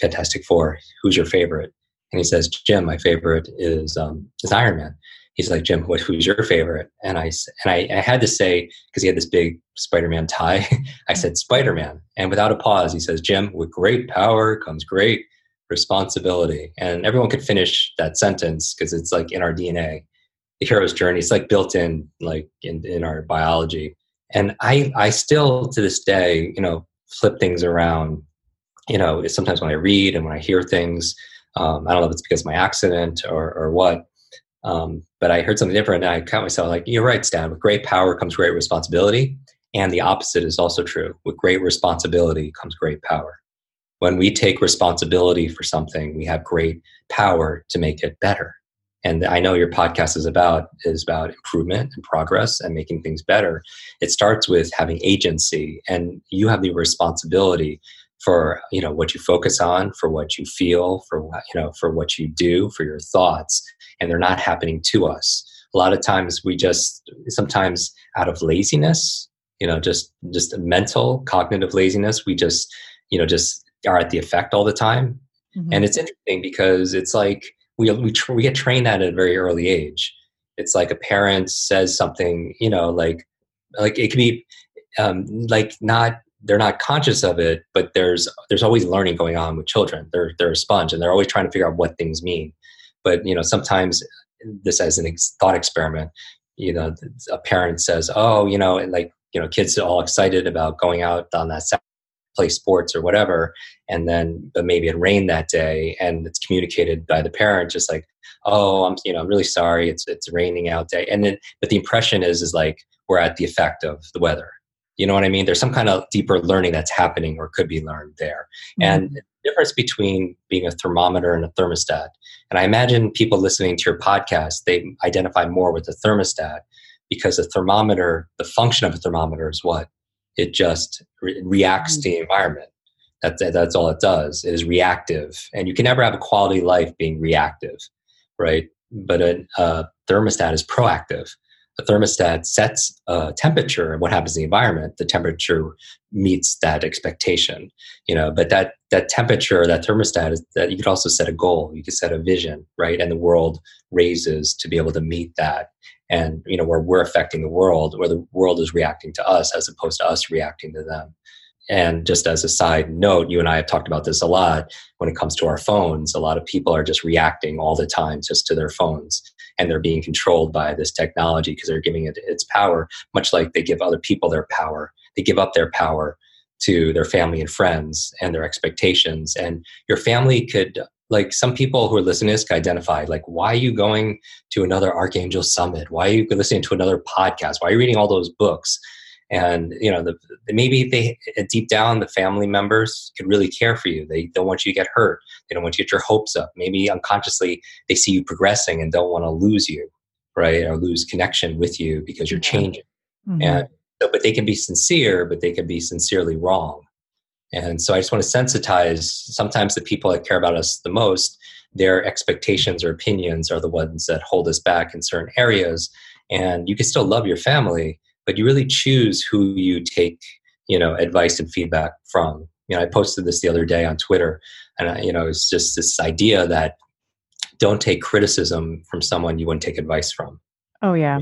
Fantastic Four. Who's your favorite? And he says, Jim, my favorite is um, is Iron Man. He's like, Jim, what, who's your favorite? And I and I, I had to say because he had this big Spider Man tie. I said Spider Man, and without a pause, he says, Jim, with great power comes great responsibility. And everyone could finish that sentence because it's like in our DNA. The hero's journey, it's like built in like in, in our biology. And I I still to this day, you know, flip things around. You know, sometimes when I read and when I hear things, um, I don't know if it's because of my accident or or what. Um, but I heard something different and I caught myself like, you're right, Stan, with great power comes great responsibility. And the opposite is also true. With great responsibility comes great power when we take responsibility for something, we have great power to make it better. And I know your podcast is about is about improvement and progress and making things better. It starts with having agency, and you have the responsibility for you know what you focus on, for what you feel, for what you know for what you do, for your thoughts, and they're not happening to us. A lot of times we just sometimes out of laziness, you know, just just mental cognitive laziness, we just you know just are at the effect all the time. Mm-hmm. And it's interesting because it's like we we, tr- we get trained that at a very early age. It's like a parent says something, you know, like like it could be um, like not they're not conscious of it, but there's there's always learning going on with children. They're they're a sponge, and they're always trying to figure out what things mean. But you know, sometimes this as an ex- thought experiment, you know, a parent says, "Oh, you know," and like you know, kids are all excited about going out on that Saturday, play sports or whatever, and then but maybe it rained that day, and it's communicated by the parent just like, "Oh, I'm you know, I'm really sorry. It's it's raining out day," and then but the impression is is like we're at the effect of the weather you know what I mean? There's some kind of deeper learning that's happening or could be learned there. Mm-hmm. And the difference between being a thermometer and a thermostat. And I imagine people listening to your podcast, they identify more with the thermostat because a thermometer, the function of a thermometer is what? It just re- reacts to the mm. environment. That's, that's all it does. It is reactive. And you can never have a quality life being reactive, right? But a, a thermostat is proactive a thermostat sets a temperature and what happens in the environment the temperature meets that expectation you know but that that temperature that thermostat is that you could also set a goal you could set a vision right? And the world raises to be able to meet that. And you know where we're affecting the world where the world is reacting to us as opposed to us reacting to them. And just as a side note, you and I have talked about this a lot when it comes to our phones. A lot of people are just reacting all the time just to their phones and they're being controlled by this technology because they're giving it its power, much like they give other people their power. They give up their power to their family and friends and their expectations. And your family could, like some people who are listening to this, could identify, like, why are you going to another Archangel Summit? Why are you listening to another podcast? Why are you reading all those books? and you know the, maybe they deep down the family members could really care for you they don't want you to get hurt they don't want you to get your hopes up maybe unconsciously they see you progressing and don't want to lose you right or lose connection with you because you're changing. Mm-hmm. and so but they can be sincere but they can be sincerely wrong. And so i just want to sensitize sometimes the people that care about us the most their expectations or opinions are the ones that hold us back in certain areas. And you can still love your family but you really choose who you take you know advice and feedback from. You know i posted this the other day on twitter and I, you know it's just this idea that don't take criticism from someone you wouldn't take advice from. Oh yeah.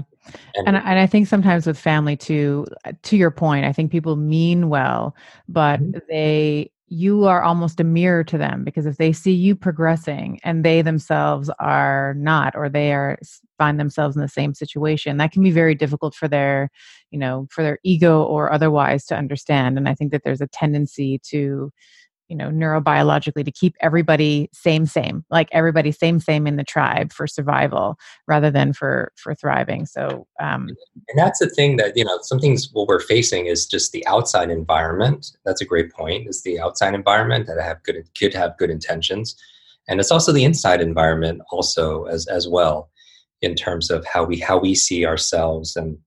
And, and, and I think sometimes with family too, to your point, I think people mean well, but mm-hmm. they you are almost a mirror to them because if they see you progressing and they themselves are not or they are find themselves in the same situation that can be very difficult for their you know for their ego or otherwise to understand. And i think that there's a tendency to you know neurobiologically to keep everybody same same like everybody same same in the tribe for survival rather than for for thriving. So um and that's the thing that you know some things what we're facing is just the outside environment. That's a great point is the outside environment that I have good could have good intentions. And it's also the inside environment also as as well in terms of how we how we see ourselves and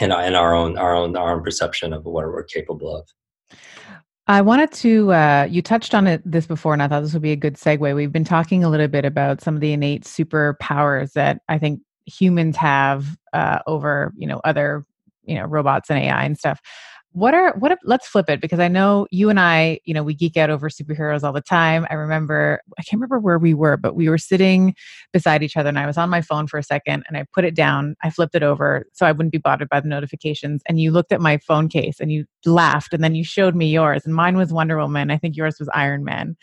and, and our own our own our own perception of what we're capable of I wanted to, uh, you touched on it this before, and I thought this would be a good segue. We've been talking a little bit about some of the innate superpowers that I think humans have uh, over, you know, other, you know, robots and AI and stuff what are what let's flip it because i know you and i you know we geek out over superheroes all the time. I remember i can't remember where we were but we were sitting beside each other and i was on my phone for a second and i put it down i flipped it over so i wouldn't be bothered by the notifications and you looked at my phone case and you laughed and then you showed me yours and mine was wonder woman i think yours was iron man.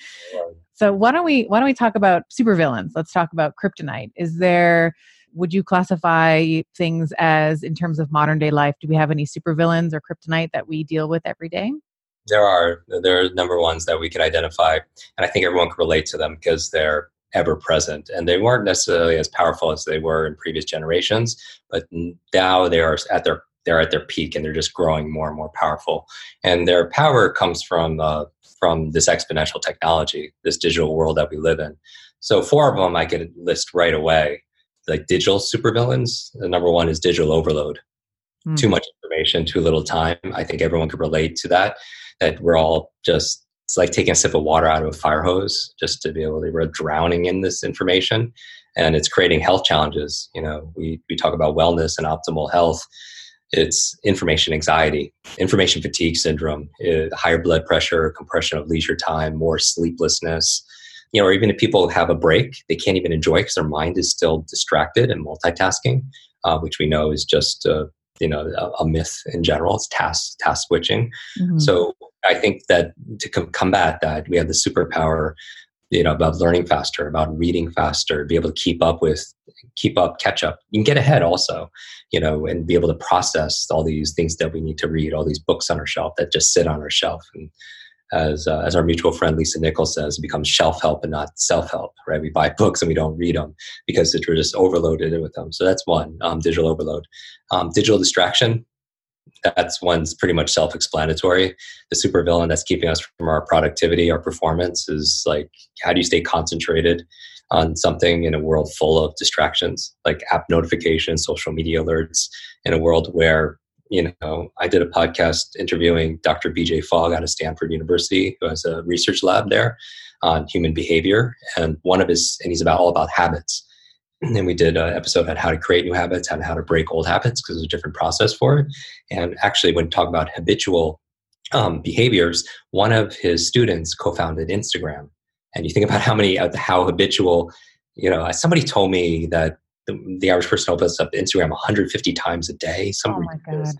So why don't we why don't we talk about supervillains? Let's talk about kryptonite. Is there would you classify things as in terms of modern day life do we have any supervillains or kryptonite that we deal with every day? There are there are number ones that we could identify and i think everyone can relate to them because they're ever present and they weren't necessarily as powerful as they were in previous generations but now they are at their they're at their peak and they're just growing more and more powerful and their power comes from uh, from this exponential technology this digital world that we live in. So four of them i could list right away like digital supervillains. The number one is digital overload. Mm. Too much information, too little time. I think everyone could relate to that. That we're all just it's like taking a sip of water out of a fire hose just to be able to we're drowning in this information and it's creating health challenges you know we, we talk about wellness and optimal health it's information anxiety information fatigue syndrome uh, higher blood pressure compression of leisure time more sleeplessness you know, or even if people have a break, they can't even enjoy because their mind is still distracted and multitasking, uh, which we know is just uh, you know a, a, myth in general. It's task task switching. Mm-hmm. So I think that to com- combat that, we have the superpower, you know, about learning faster, about reading faster, be able to keep up with, keep up, catch up. You can get ahead also, you know, and be able to process all these things that we need to read, all these books on our shelf that just sit on our shelf. And as uh, as our mutual friend Lisa Nichols says, becomes shelf help and not self help. Right? We buy books and we don't read them because we're just overloaded with them. So that's one um, digital overload. Um, digital distraction. That's one's pretty much self explanatory. The supervillain that's keeping us from our productivity, our performance is like how do you stay concentrated on something in a world full of distractions like app notifications, social media alerts, in a world where you know, I did a podcast interviewing Dr. BJ Fogg out of Stanford University, who has a research lab there on human behavior. And one of his, and he's about all about habits. And we did an episode on how to create new habits and how to break old habits because there's a different process for it. And actually, when talking about habitual um, behaviors, one of his students co-founded Instagram. And you think about how many, how habitual, you know, somebody told me that the, the average person opens up Instagram 150 times a day. Some oh my God.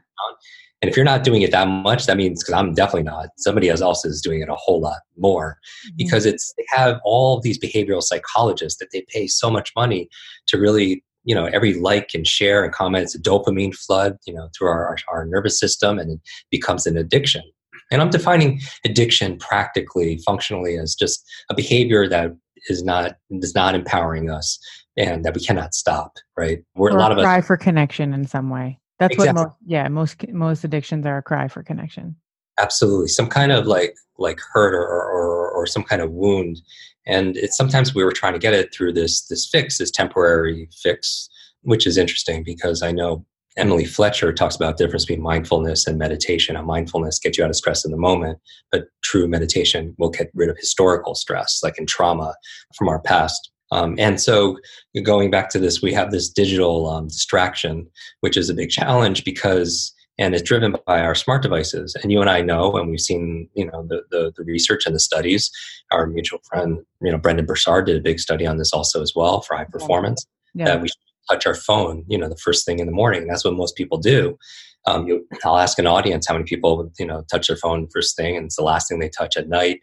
And if you're not doing it that much, that means because I'm definitely not. Somebody else is doing it a whole lot more mm-hmm. because it's they have all these behavioral psychologists that they pay so much money to really you know every like and share and comment it's a dopamine flood you know through our, our, our nervous system and it becomes an addiction and i'm defining addiction practically functionally as just a behavior that is not is not empowering us and that we cannot stop right? We're or a lot of us cry for connection in some way. That's exactly. what most yeah most most addictions are a cry for connection. Absolutely. Some kind of like like hurt or or, or some kind of wound. And it's sometimes we were trying to get it through this this fix this temporary fix which is interesting because i know emily fletcher talks about the difference between mindfulness and meditation. And mindfulness gets you out of stress in the moment but true meditation will get rid of historical stress like in trauma from our past um, and so going back to this, we have this digital um, distraction, which is a big challenge because and it's driven by our smart devices. And you and I know, and we've seen, you know, the, the, the research and the studies. Our mutual friend, you know, Brendon Burchard did a big study on this also as well for high performance. Yeah. That we touch our phone, you know, the first thing in the morning. That's what most people do. Um, you, I'll ask an audience how many people, you know, touch their phone first thing, and it's the last thing they touch at night.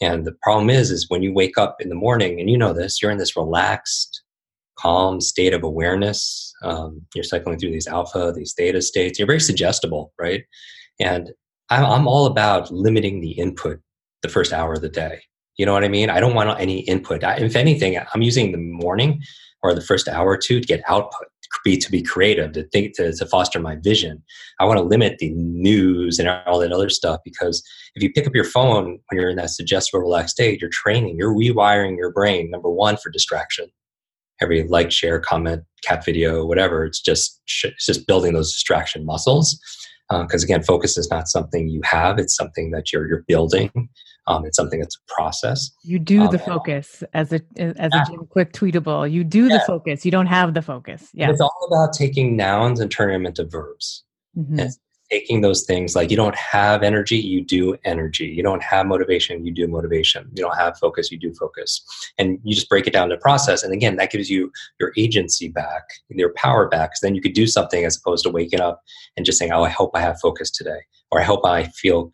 And the problem is, is when you wake up in the morning, and you know this, you're in this relaxed, calm state of awareness. Um, you're cycling through these alpha, these theta states. You're very suggestible, right? And I'm, all about limiting the input the first hour of the day. You know what I mean? I don't want any input. I, if anything, I'm using the morning or the first hour or two to get output be to be creative to think to, to foster my vision. I want to limit the news and all that other stuff because if you pick up your phone when you're in that suggestible relaxed state you're training you're rewiring your brain number one for distraction. Every like share comment cat video whatever it's just it's just building those distraction muscles. Because uh, again focus is not something you have it's something that you're you're building um, it's something that's a process. You do um, the focus as a as yeah. a Jim Kwik tweetable. You do yeah. the focus. You don't have the focus. Yeah, it's all about taking nouns and turning them into verbs. Mm-hmm. Taking those things like you don't have energy, you do energy. You don't have motivation, you do motivation. You don't have focus, you do focus. And you just break it down to process. And again, that gives you your agency back, your power back. Because then you could do something as opposed to waking up and just saying, "Oh, I hope I have focus today," or "I hope I feel."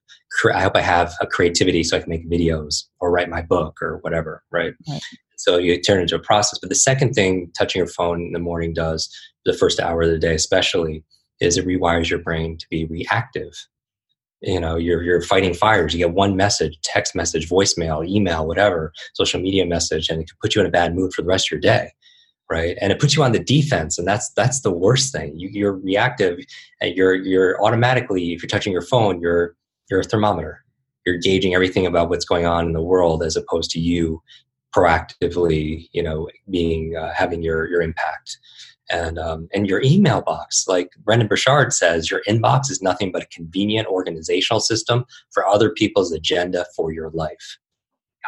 I hope I have a creativity so I can make videos or write my book or whatever, right? right? So you turn into a process. But the second thing touching your phone in the morning does, the first hour of the day especially, is it rewires your brain to be reactive. You know, you're you're fighting fires. You get one message, text message, voicemail, email, whatever, social media message, and it can put you in a bad mood for the rest of your day. Right. And it puts you on the defense. And that's that's the worst thing. You, you're reactive and you're you're automatically, if you're touching your phone, you're you're a thermometer. You're gauging everything about what's going on in the world as opposed to you proactively, you know, being uh, having your your impact and um, and your email box. Like Brendon Burchard says, your inbox is nothing but a convenient organizational system for other people's agenda for your life.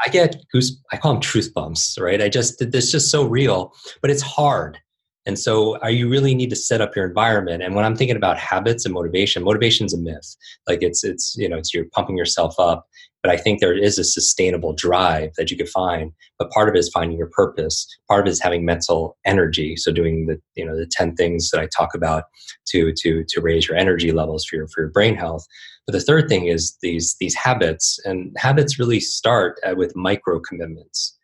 I get goose. I call them truth bumps, right? I just this just so real, but it's hard. And so, are you really need to set up your environment? And when I'm thinking about habits and motivation, motivation is a myth. Like it's it's you know it's you're pumping yourself up, but I think there is a sustainable drive that you could find. But part of it is finding your purpose. Part of it is having mental energy. So doing the you know the ten things that I talk about to to to raise your energy levels for your for your brain health. But the third thing is these these habits, and habits really start uh, with micro commitments.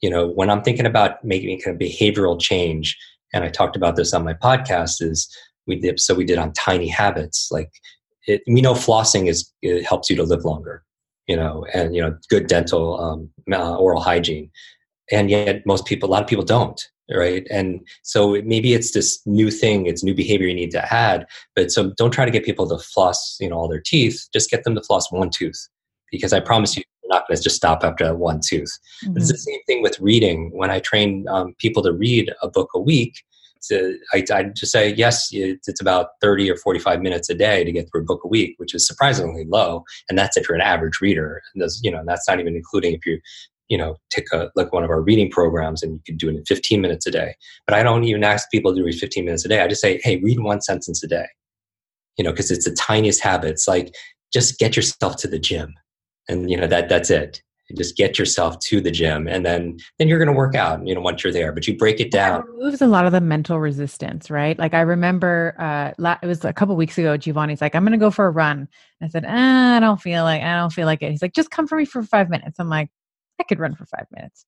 You know, when I'm thinking about making a behavioral change, and I talked about this on my podcast, is we did so we did on tiny habits like it, we know flossing is it helps you to live longer you know and you know good dental um, uh, oral hygiene. And yet most people a lot of people don't right? And so maybe it's this new thing it's new behavior you need to add but so don't try to get people to floss you know all their teeth just get them to floss one tooth. Because i promise you you're not going to just stop after one tooth mm-hmm. it's the same thing with reading when i train um, people to read a book a week to, I, I just say, yes, it's about 30 or 45 minutes a day to get through a book a week, which is surprisingly low. And that's if you're an average reader. And that's, you know, that's not even including if you, you know, take a, like one of our reading programs and you can do it in 15 minutes a day. But I don't even ask people to read 15 minutes a day. I just say, hey, read one sentence a day, you know, because it's the tiniest habits. Like just get yourself to the gym and, you know, that that's it. Just get yourself to the gym and then then you're going to work out you know once you're there but you break it down. it removes a lot of the mental resistance right? Like i remember uh la- it was a couple weeks ago giovanni's like i'm going to go for a run. I said ah, i don't feel like i don't feel like it. He's like just come for me for five minutes. I'm like i could run for five minutes.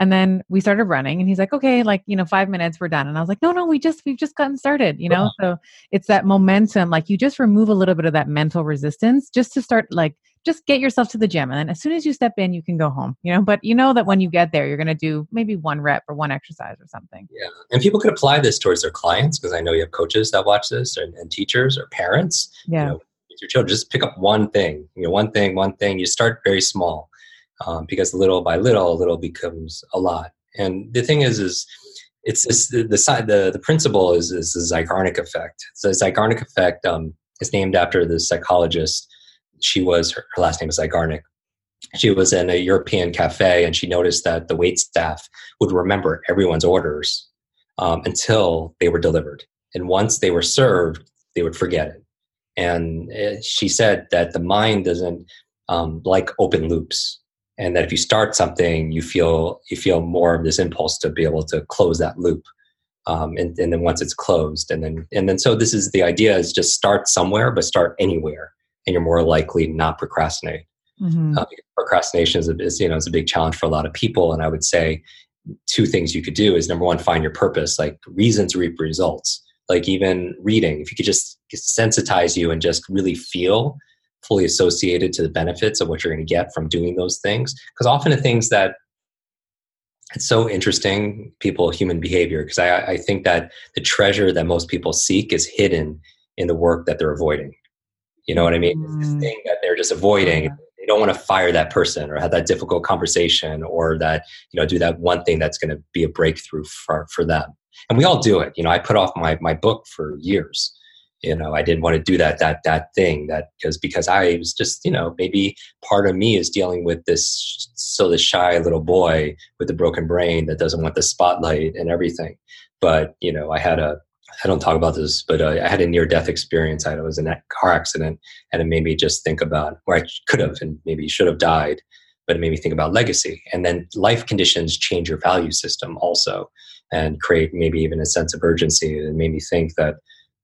And then we started running and he's like okay like you know five minutes we're done. And i was like no no we just we've just gotten started you know? So it's that momentum like you just remove a little bit of that mental resistance just to start like just get yourself to the gym and then as soon as you step in you can go home you know? But you know that when you get there you're going to do maybe one rep or one exercise or something. Yeah and people could apply this towards their clients because i know you have coaches that watch this and, and teachers or parents yeah. you know, your children just pick up one thing you know one thing one thing you start very small um, because little by little little becomes a lot. And the thing is is it's this, the the side the, the principle is is the Zeigarnik effect. So the Zeigarnik effect um, is named after the psychologist she was her, her last name is Zeigarnik. She was in a European cafe and she noticed that the wait staff would remember everyone's orders um, until they were delivered. And once they were served, they would forget it. And uh, she said that the mind doesn't um, like open loops, and that if you start something, you feel you feel more of this impulse to be able to close that loop. Um, and, and then once it's closed, and then and then so this is the idea is just start somewhere, but start anywhere and you're more likely not procrastinate. Mm-hmm. Uh, procrastination is, a, is, you know is a big challenge for a lot of people, and I would say two things you could do is number one, find your purpose. Like reasons reap results. Like even reading, if you could just sensitize you and just really feel fully associated to the benefits of what you're going to get from doing those things. Because often the things that it's so interesting, people, human behavior, because I, I think that the treasure that most people seek is hidden in the work that they're avoiding. You know what I mean? Mm. It's this thing that they're just avoiding. They don't want to fire that person or have that difficult conversation or that, you know, do that one thing that's going to be a breakthrough for, for them. And we all do it. You know, I put off my, my book for years. You know, I didn't want to do that, that, that thing that because, because I was just, you know, maybe part of me is dealing with this, so this shy little boy with a broken brain that doesn't want the spotlight and everything. But, you know, I had a, I don't talk about this, but uh, I had a near death experience. I was in a car accident, and it made me just think about where I could have and maybe should have died, but it made me think about legacy. And then life conditions change your value system also and create maybe even a sense of urgency. It made me think that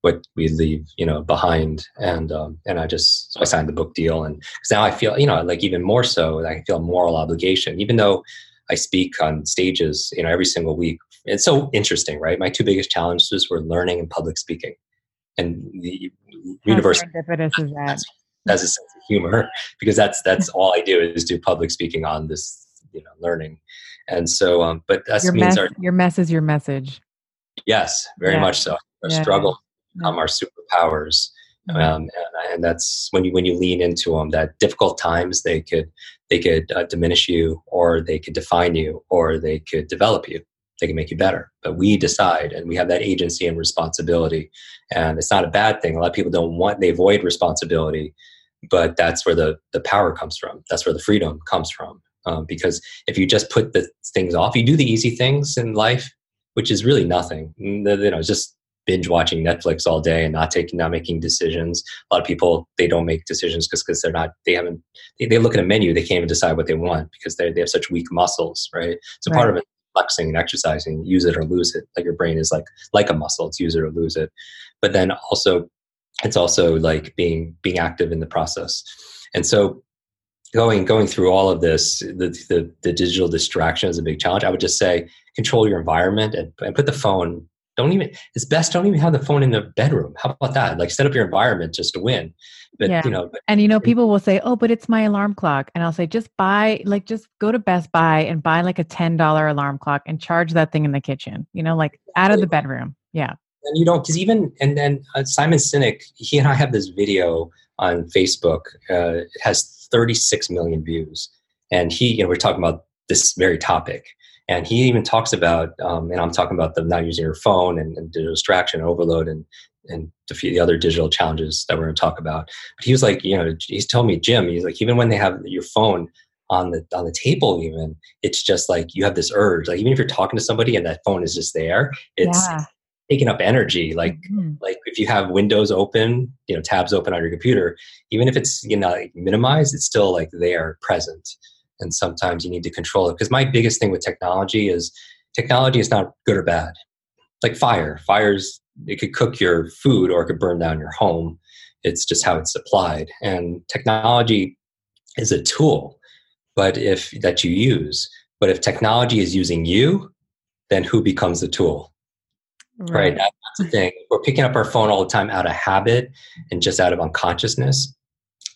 what we leave, you know, behind. And um, and I just I signed the book deal, and because now I feel, you know, like even more so, I feel a moral obligation, even though I speak on stages, you know, every single week it's so interesting, right? My two biggest challenges were learning and public speaking. And the How university is that? has a sense of humor because that's that's all I do is do public speaking on this, you know, learning. And so, um, but that your means mess, our your mess is your message. Yes, very yeah. much so. Our yeah. struggle become our superpowers. Mm-hmm. Um, and, and, that's when you when you lean into them. That difficult times they could they could uh, diminish you, or they could define you, or they could develop you they can make you better. But we decide and we have that agency and responsibility. And it's not a bad thing. A lot of people don't want, they avoid responsibility, but that's where the, the power comes from. That's where the freedom comes from. Um, because if you just put the things off, you do the easy things in life, which is really nothing. You know, just binge watching Netflix all day and not taking, not making decisions. A lot of people they don't make decisions just because they're not, they haven't, they, they, look at a menu, they can't even decide what they want because they they have such weak muscles, right? So right. part of it, flexing and exercising, use it or lose it. Like your brain is like like a muscle, it's use it or lose it. But then also, it's also like being being active in the process. And so going going through all of this, the, the, the digital distraction is a big challenge. I would just say control your environment and, and put the phone. Don't even. It's best. Don't even have the phone in the bedroom. How about that? Like set up your environment just to win. But yeah. you know. But, and you know, people will say, "Oh, but it's my alarm clock," and I'll say, "Just buy, like, just go to Best Buy and buy like a ten dollar alarm clock and charge that thing in the kitchen. You know, like out of the bedroom. Yeah. And you don't, because even and then uh, Simon Sinek, he and I have this video on Facebook. Uh, it has 36 million views. And he, you know, we're talking about this very topic. And he even talks about, um, and I'm talking about the not using your phone and, and digital distraction, overload, and and the other digital challenges that we're going to talk about. But he was like, you know, he's telling me, Jim, he's like, even when they have your phone on the on the table, even it's just like you have this urge. Like even if you're talking to somebody and that phone is just there, it's yeah taking up energy like mm-hmm. like if you have windows open you know tabs open on your computer even if it's you know like minimized it's still like there present and sometimes you need to control it. Because my biggest thing with technology is technology is not good or bad. Like fire fires it could cook your food or it could burn down your home. It's just how it's applied and technology is a tool but if that you use but if technology is using you then who becomes the tool? Right, right? that's the thing. We're picking up our phone all the time out of habit and just out of unconsciousness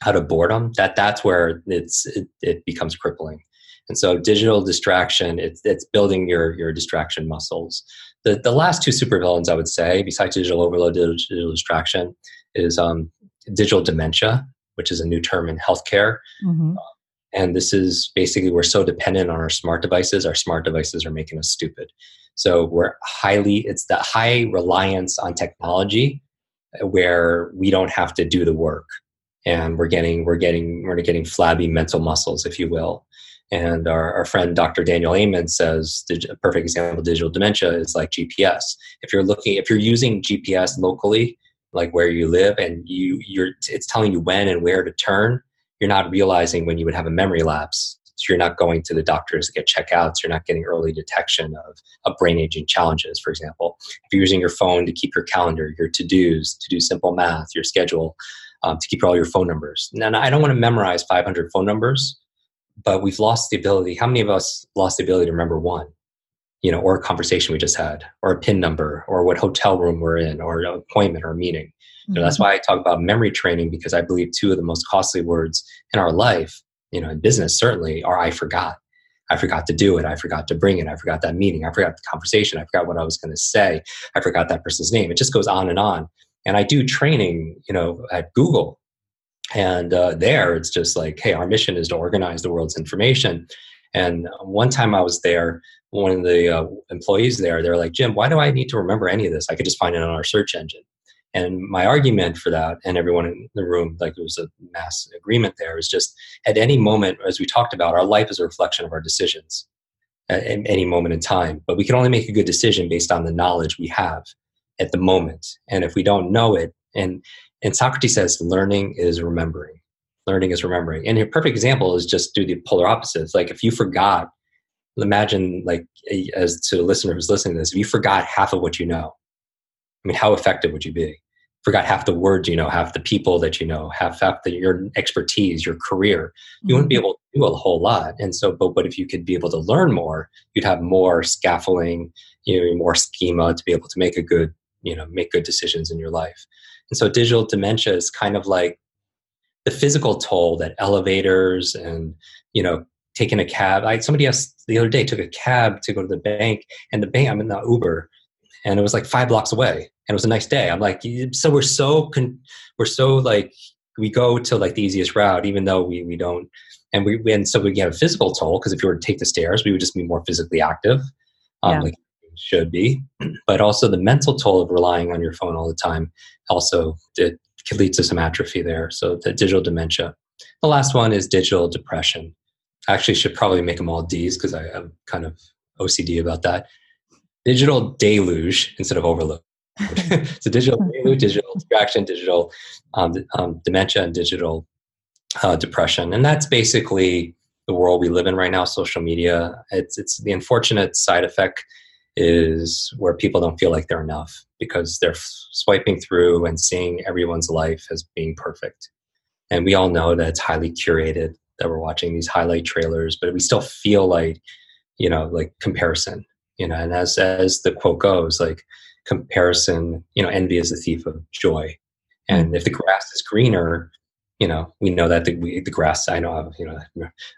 out of boredom that that's where it's it, it becomes crippling and so digital distraction it's, it's building your your distraction muscles the, the last two supervillains i would say besides digital overload digital distraction is um, digital dementia which is a new term in healthcare mm-hmm. and this is basically we're so dependent on our smart devices our smart devices are making us stupid so we're highly, it's the high reliance on technology where we don't have to do the work. And we're getting, we're getting, we're getting flabby mental muscles, if you will. And our, our friend Dr. Daniel Amen says a perfect example of digital dementia is like GPS. If you're looking, if you're using GPS locally, like where you live, and you you're it's telling you when and where to turn, you're not realizing when you would have a memory lapse so you're not going to the doctors to get checkouts. You're not getting early detection of, of brain aging challenges, for example. If you're using your phone to keep your calendar, your to dos, to do simple math, your schedule, um, to keep all your phone numbers. Now, I don't want to memorize 500 phone numbers, but we've lost the ability. How many of us lost the ability to remember one? You know, or a conversation we just had, or a PIN number, or what hotel room we're in, or an appointment or a meeting. You know, that's mm-hmm. why I talk about memory training because I believe two of the most costly words in our life you know in business certainly are i forgot i forgot to do it i forgot to bring it i forgot that meeting i forgot the conversation i forgot what i was going to say i forgot that person's name it just goes on and on and i do training you know at google. And uh, there it's just like hey our mission is to organize the world's information. And one time i was there one of the uh, employees there they're like jim why do i need to remember any of this? I could just find it on our search engine. And my argument for that, and everyone in the room, like it was a mass agreement there, is just at any moment, as we talked about, our life is a reflection of our decisions at any moment in time. But we can only make a good decision based on the knowledge we have at the moment. And if we don't know it, and and Socrates says, learning is remembering. Learning is remembering. And a perfect example is just do the polar opposites. Like if you forgot, imagine like as to a listener who's listening to this, if you forgot half of what you know, I mean, how effective would you be? forgot half the words you know, half the people that you know, half, half the, your expertise, your career. You wouldn't be mm-hmm. able to do a whole lot. And so, but, but if you could be able to learn more, you'd have more scaffolding, you know, more schema to be able to make a good, you know, make good decisions in your life. And so digital dementia is kind of like the physical toll that elevators and, you know, taking a cab. I somebody else the other day took a cab to go to the bank and the bank, I'm in the Uber and it was like five blocks away and it was a nice day. I'm like, so we're so con- we're so like we go to like the easiest route, even though we we don't, and we and so we get a physical toll because if you were to take the stairs, we would just be more physically active, um, yeah. like should be. But also the mental toll of relying on your phone all the time also it could lead to some atrophy there. So the digital dementia. The last one is digital depression. I actually should probably make them all D's because I'm kind of OCD about that. Digital deluge instead of overload so digital deluge, digital distraction, digital um, um, dementia, and digital uh, depression, and that's basically the world we live in right now. Social media. It's it's the unfortunate side effect is where people don't feel like they're enough because they're swiping through and seeing everyone's life as being perfect. And we all know that it's highly curated, that we're watching these highlight trailers, but we still feel like, you know, like comparison, you know, and as, as the quote goes, like comparison, you know, envy is the thief of joy. And mm. if the grass is greener, you know, we know that the, we, the grass, I know, you know,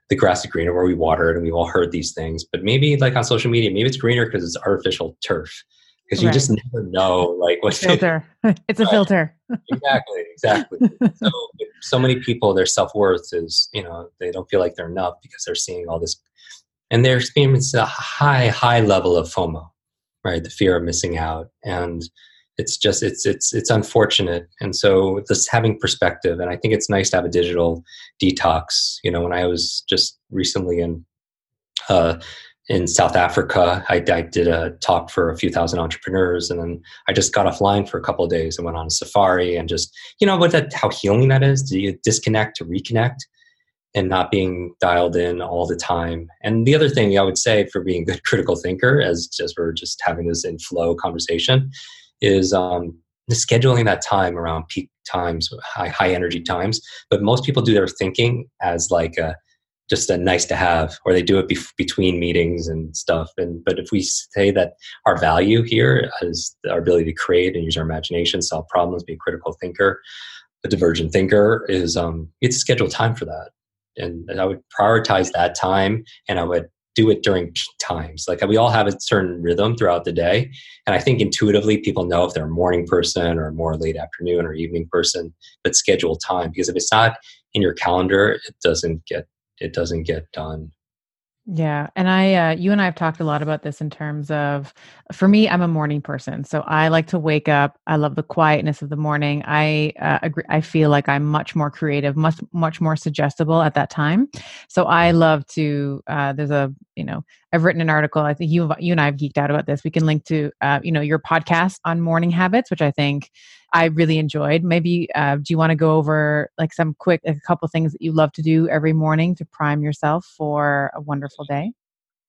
the grass is greener where we water it and we've all heard these things, but maybe like on social media, maybe it's greener because it's artificial turf because you right. just never know like what filter. it's a filter. exactly, exactly. so so many people, their self worth is you know they don't feel like they're enough because they're seeing all this, and they're experiencing a high high level of FOMO, right? The fear of missing out, and it's just it's it's it's unfortunate. And so just having perspective, and I think it's nice to have a digital detox. You know, when I was just recently in uh, in South Africa. I, I, did a talk for a few thousand entrepreneurs, and then I just got offline for a couple of days and went on a safari and just you know what that how healing that is. Do you disconnect to reconnect and not being dialed in all the time? And the other thing I would say for being a good critical thinker, as just we're just having this in flow conversation, is um, scheduling that time around peak times, high high energy times. But most people do their thinking as like a just a nice to have or they do it be- between meetings and stuff and but if we say that our value here is our ability to create and use our imagination solve problems be a critical thinker a divergent thinker is um it's scheduled time for that and i would prioritize that time and i would do it during peak times. Like we all have a certain rhythm throughout the day. And i think intuitively people know if they're a morning person or more late afternoon or evening person but schedule time because if it's not in your calendar it doesn't get it doesn't get done yeah. And I, uh, you and I have talked a lot about this in terms of, for me, I'm a morning person. So I like to wake up. I love the quietness of the morning. I uh, agree. I feel like I'm much more creative, much, much more suggestible at that time. So I love to, uh, there's a, you know, I've written an article. I think you, you and I have geeked out about this. We can link to, uh, you know, your podcast on morning habits, which I think I really enjoyed. Maybe uh, do you want to go over like some quick, a couple things that you love to do every morning to prime yourself for a wonderful day?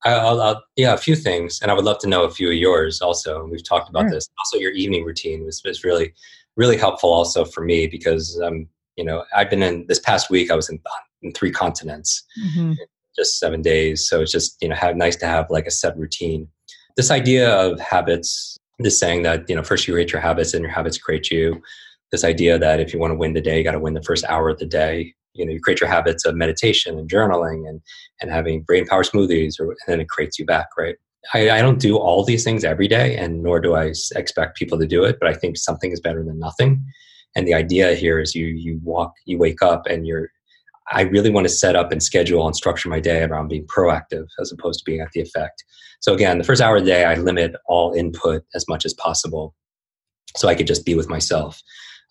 I'll, I'll, yeah, a few things, and I would love to know a few of yours also. We've talked about sure. this. Also, your evening routine was, was really, really helpful also for me because um, you know I've been in this past week. I was in, in three continents, mm-hmm. Just seven days. So it's just you know have nice to have like a set routine. This idea of habits this saying that you know first you create your habits and your habits create you this idea that if you want to win the day you got to win the first hour of the day you know you create your habits of meditation and journaling and and having brain power smoothies or and then it creates you back right I, I don't do all these things every day and nor do i expect people to do it but i think something is better than nothing and the idea here is you you walk you wake up and you're I really want to set up and schedule and structure my day around being proactive as opposed to being at the effect. So again, the first hour of the day, I limit all input as much as possible, so I could just be with myself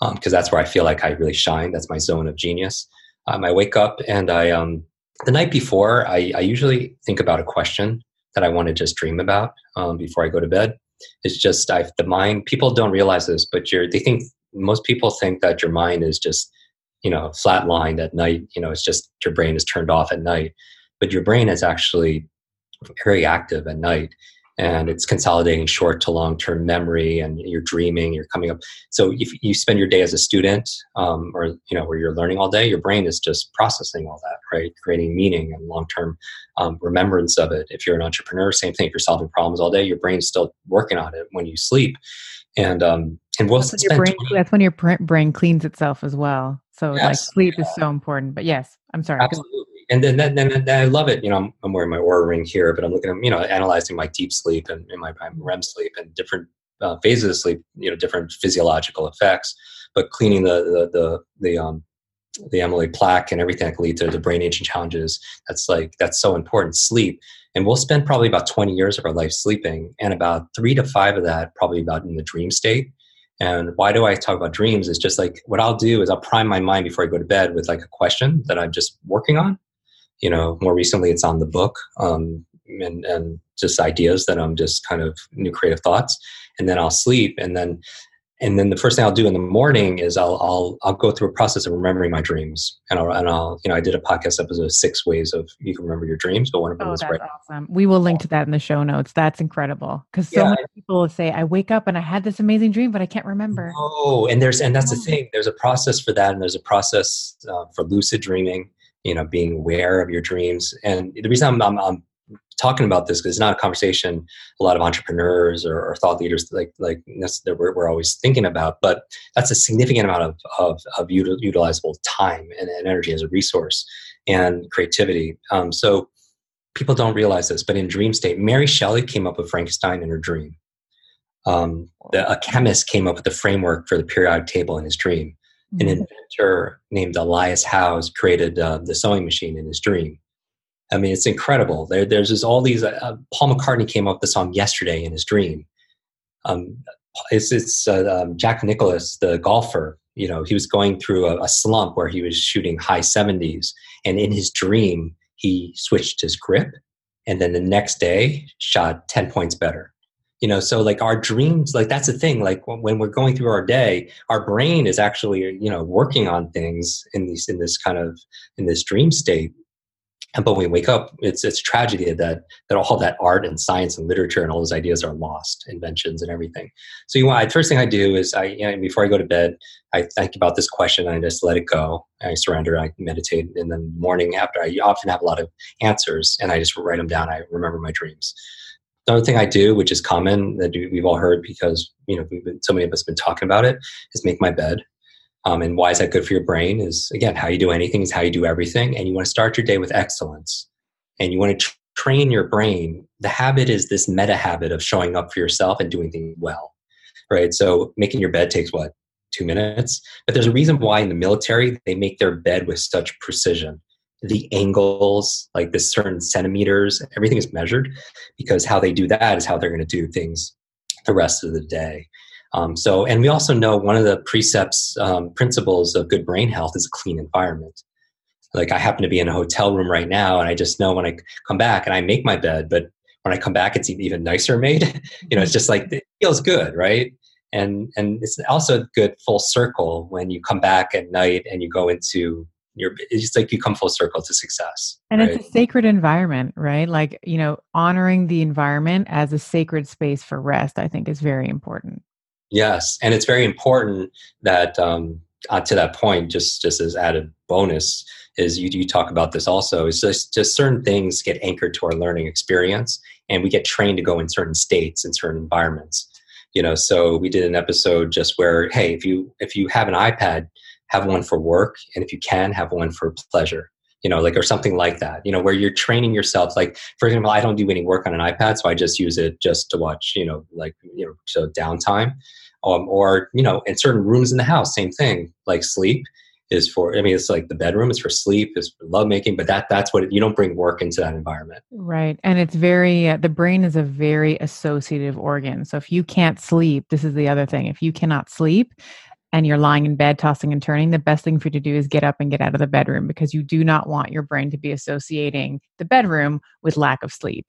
because um, that's where I feel like I really shine. That's my zone of genius. Um, I wake up and I um, the night before I, I, usually think about a question that I want to just dream about um, before I go to bed. It's just I the mind. People don't realize this, but you're they think most people think that your mind is just you know flatlined at night you know it's just your brain is turned off at night. But your brain is actually very active at night and it's consolidating short to long term memory and you're dreaming you're coming up. So if you spend your day as a student um, or you know where you're learning all day your brain is just processing all that right? Creating meaning and long term um, remembrance of it. If you're an entrepreneur same thing. If you're solving problems all day your brain's still working on it when you sleep. And um, and we'll that's, when brain, 20, that's when your brain cleans itself as well so yes, like sleep yeah. is so important. But yes, I'm sorry. Absolutely. And then, then, then, then I love it. You know, I'm, I'm, wearing my Oura ring here, but I'm looking at, you know, analyzing my deep sleep and, and my, my REM sleep and different uh, phases of sleep, you know, different physiological effects, but cleaning the, the, the, the, um, the amyloid plaque and everything that can lead to the brain aging challenges. That's like, that's so important. Sleep. And we'll spend probably about 20 years of our life sleeping and about three to five of that probably about in the dream state and why do I talk about dreams? Is just like what I'll do is I'll prime my mind before I go to bed with like a question that I'm just working on. You know, more recently it's on the book um, and, and just ideas that I'm just kind of new creative thoughts. and then I'll sleep, and then and then the first thing I'll do in the morning is I'll I'll I'll go through a process of remembering my dreams, and I'll and I'll you know I did a podcast episode six ways of you can remember your dreams, but one of them Oh, is that's right. awesome. We will link to that in the show notes. That's incredible. Because so Yeah. many people say, I wake up and I had this amazing dream, but I can't remember. Oh, and there's and that's the Oh. thing. There's a process for that, and there's a process uh, for lucid dreaming. You know, being aware of your dreams. And the reason I'm, I'm, I'm talking about this because it's not a conversation a lot of entrepreneurs or, or thought leaders like like that we're, we're always thinking about. But that's a significant amount of of, of util, utilizable time and, and energy as a resource and creativity. Um, so people don't realize this, but in dream state, Mary Shelley came up with Frankenstein in her dream. Um, the, a chemist came up with the framework for the periodic table in his dream. An Mhm. inventor named Elias Howes created uh, the sewing machine in his dream. I mean, it's incredible. There, there's just all these. Uh, uh, Paul McCartney came up with the song "Yesterday" in his dream. Um, it's it's uh, um, Jack Nicklaus, the golfer. You know, he was going through a, a slump where he was shooting high 70s, and in his dream, he switched his grip, and then the next day shot 10 points better. You know, so like our dreams, like that's the thing. Like when, we're going through our day, our brain is actually you know working on things in these in this kind of in this dream state but when we wake up it's it's tragedy that that all that art and science and literature and all those ideas are lost inventions and everything. So you want first thing i do is i you know, before i go to bed i think about this question and i just let it go. I surrender i meditate then the morning after i often have a lot of answers and i just write them down i remember my dreams. The other thing i do which is common that we've all heard because you know so many of us have been talking about it is make my bed um, and why is that good for your brain? Is again, how you do anything is how you do everything. And you want to start your day with excellence. And you want to tr- train your brain. The habit is this meta habit of showing up for yourself and doing things well, right? So making your bed takes what? Two minutes. But there's a reason why in the military they make their bed with such precision. The angles, like this certain centimeters, everything is measured because how they do that is how they're going to do things the rest of the day. Um, so, and we also know one of the precepts, um, principles of good brain health is a clean environment. Like I happen to be in a hotel room right now, and I just know when I come back and I make my bed, but when I come back, it's even nicer made. you know, it's just like it feels good, right? And and it's also a good full circle when you come back at night and you go into your. It's just like you come full circle to success. And right? it's a sacred environment, right? Like, you know, honoring the environment as a sacred space for rest, I think is very important. Yes, and it's very important that um, uh, to that point, just just as added bonus, is you you talk about this also. Is just just certain things get anchored to our learning experience, and we get trained to go in certain states in certain environments. You know, so we did an episode just where, hey, if you if you have an iPad, have one for work, and if you can, have one for pleasure. You know, like or something like that. You know, where you're training yourself. Like, for example, I don't do any work on an iPad, so I just use it just to watch. You know, like you know, so downtime um, or you know in certain rooms in the house same thing like sleep is for i mean it's like the bedroom is for sleep is for lovemaking but that that's what it, you don't bring work into that environment Right. And it's very, uh, the brain is a very associative organ. So if you can't sleep, this is the other thing. If you cannot sleep and you're lying in bed, tossing and turning, the best thing for you to do is get up and get out of the bedroom because you do not want your brain to be associating the bedroom with lack of sleep.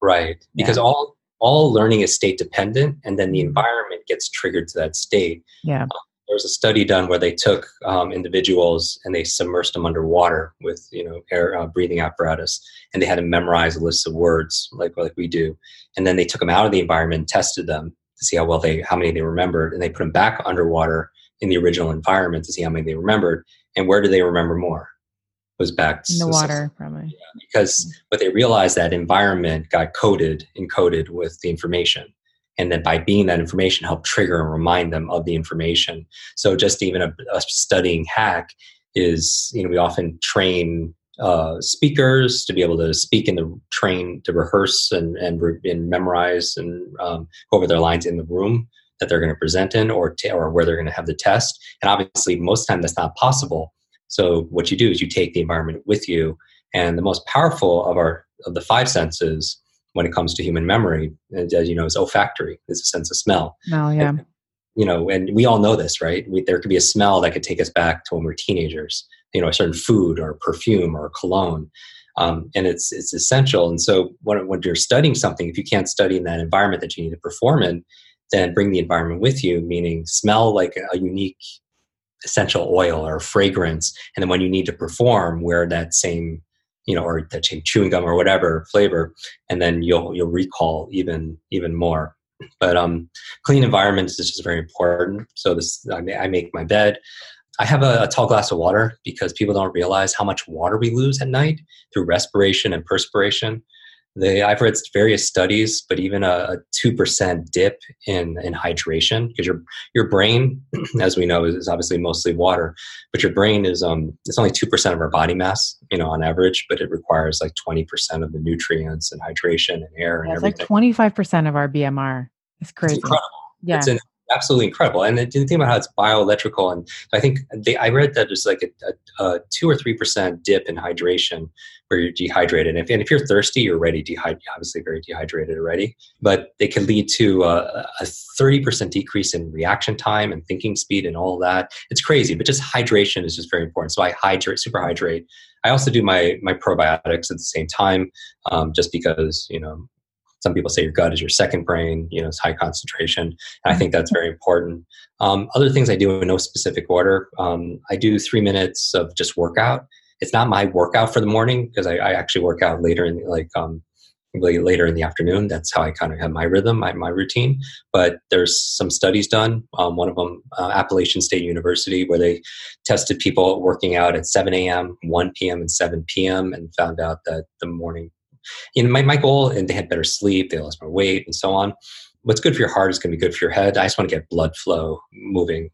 right because Yeah. all all learning is state dependent and then the environment gets triggered to that state Yeah. there was a study done where they took um, individuals and they submersed them underwater with you know air uh, breathing apparatus and they had to memorize a list of words like like we do and then they took them out of the environment and tested them to see how well they how many they remembered and they put them back underwater in the original environment to see how many they remembered and where do they remember more? It was back In the water, probably. because mm. but they realized that environment got coded encoded with the information and then by being that information helped trigger and remind them of the information. So just even a, a studying hack is you know we often train uh, speakers to be able to speak in the train to rehearse and and, re- and memorize and um, go over their lines in the room that they're going to present in or t- or where they're going to have the test and obviously most time that's not possible so what you do is you take the environment with you and the most powerful of our of the five senses when it comes to human memory, as you know, is olfactory. Is a sense of smell. No, yeah. You know, and we all know this, right? We, there could be a smell that could take us back to when we we're teenagers. You know, a certain food or perfume or cologne, um, and it's it's essential. And so when when you're studying something, if you can't study in that environment that you need to perform in, then bring the environment with you, meaning smell like a unique essential oil or fragrance. And then when you need to perform, wear that same, you know, or that same chewing gum or whatever flavor, and then you'll you'll recall even even more. But um, clean environments is just very important. So this, I, I make my bed. I have a, a, tall glass of water because people don't realize how much water we lose at night through respiration and perspiration. They, I've read various studies, but even a two percent dip in in hydration because your your brain, as we know, is, obviously mostly water, but your brain is um it's only two percent of our body mass, you know, on average, but it requires like twenty percent of the nutrients and hydration and air and it's everything. like twenty five percent of our BMR. It's crazy. It's incredible. Yeah. It's absolutely incredible. And the thing about how it's bioelectrical, and I think they, I read that there's like a, a, a two or three percent dip in hydration where you're dehydrated. And if, and if you're thirsty, you're already dehydrated, obviously very dehydrated already. But they can lead to a, a 30% decrease in reaction time and thinking speed and all that. It's crazy, but just hydration is just very important. So I hydrate, super hydrate. I also do my my probiotics at the same time, um, just because you know some people say your gut is your second brain you know it's high concentration and i think that's very important um, other things i do in no specific order um, i do three minutes of just workout it's not my workout for the morning because I, I, actually work out later in like um, later in the afternoon. That's how I kind of have my rhythm, my, my routine. But there's some studies done. Um, one of them, uh, Appalachian State University, where they tested people working out at 7 a.m., 1 p.m., and 7 p.m. and found out that the morning, you know, my, my goal, and they had better sleep, they lost more weight, and so on. What's good for your heart is going to be good for your head. I just want to get blood flow moving.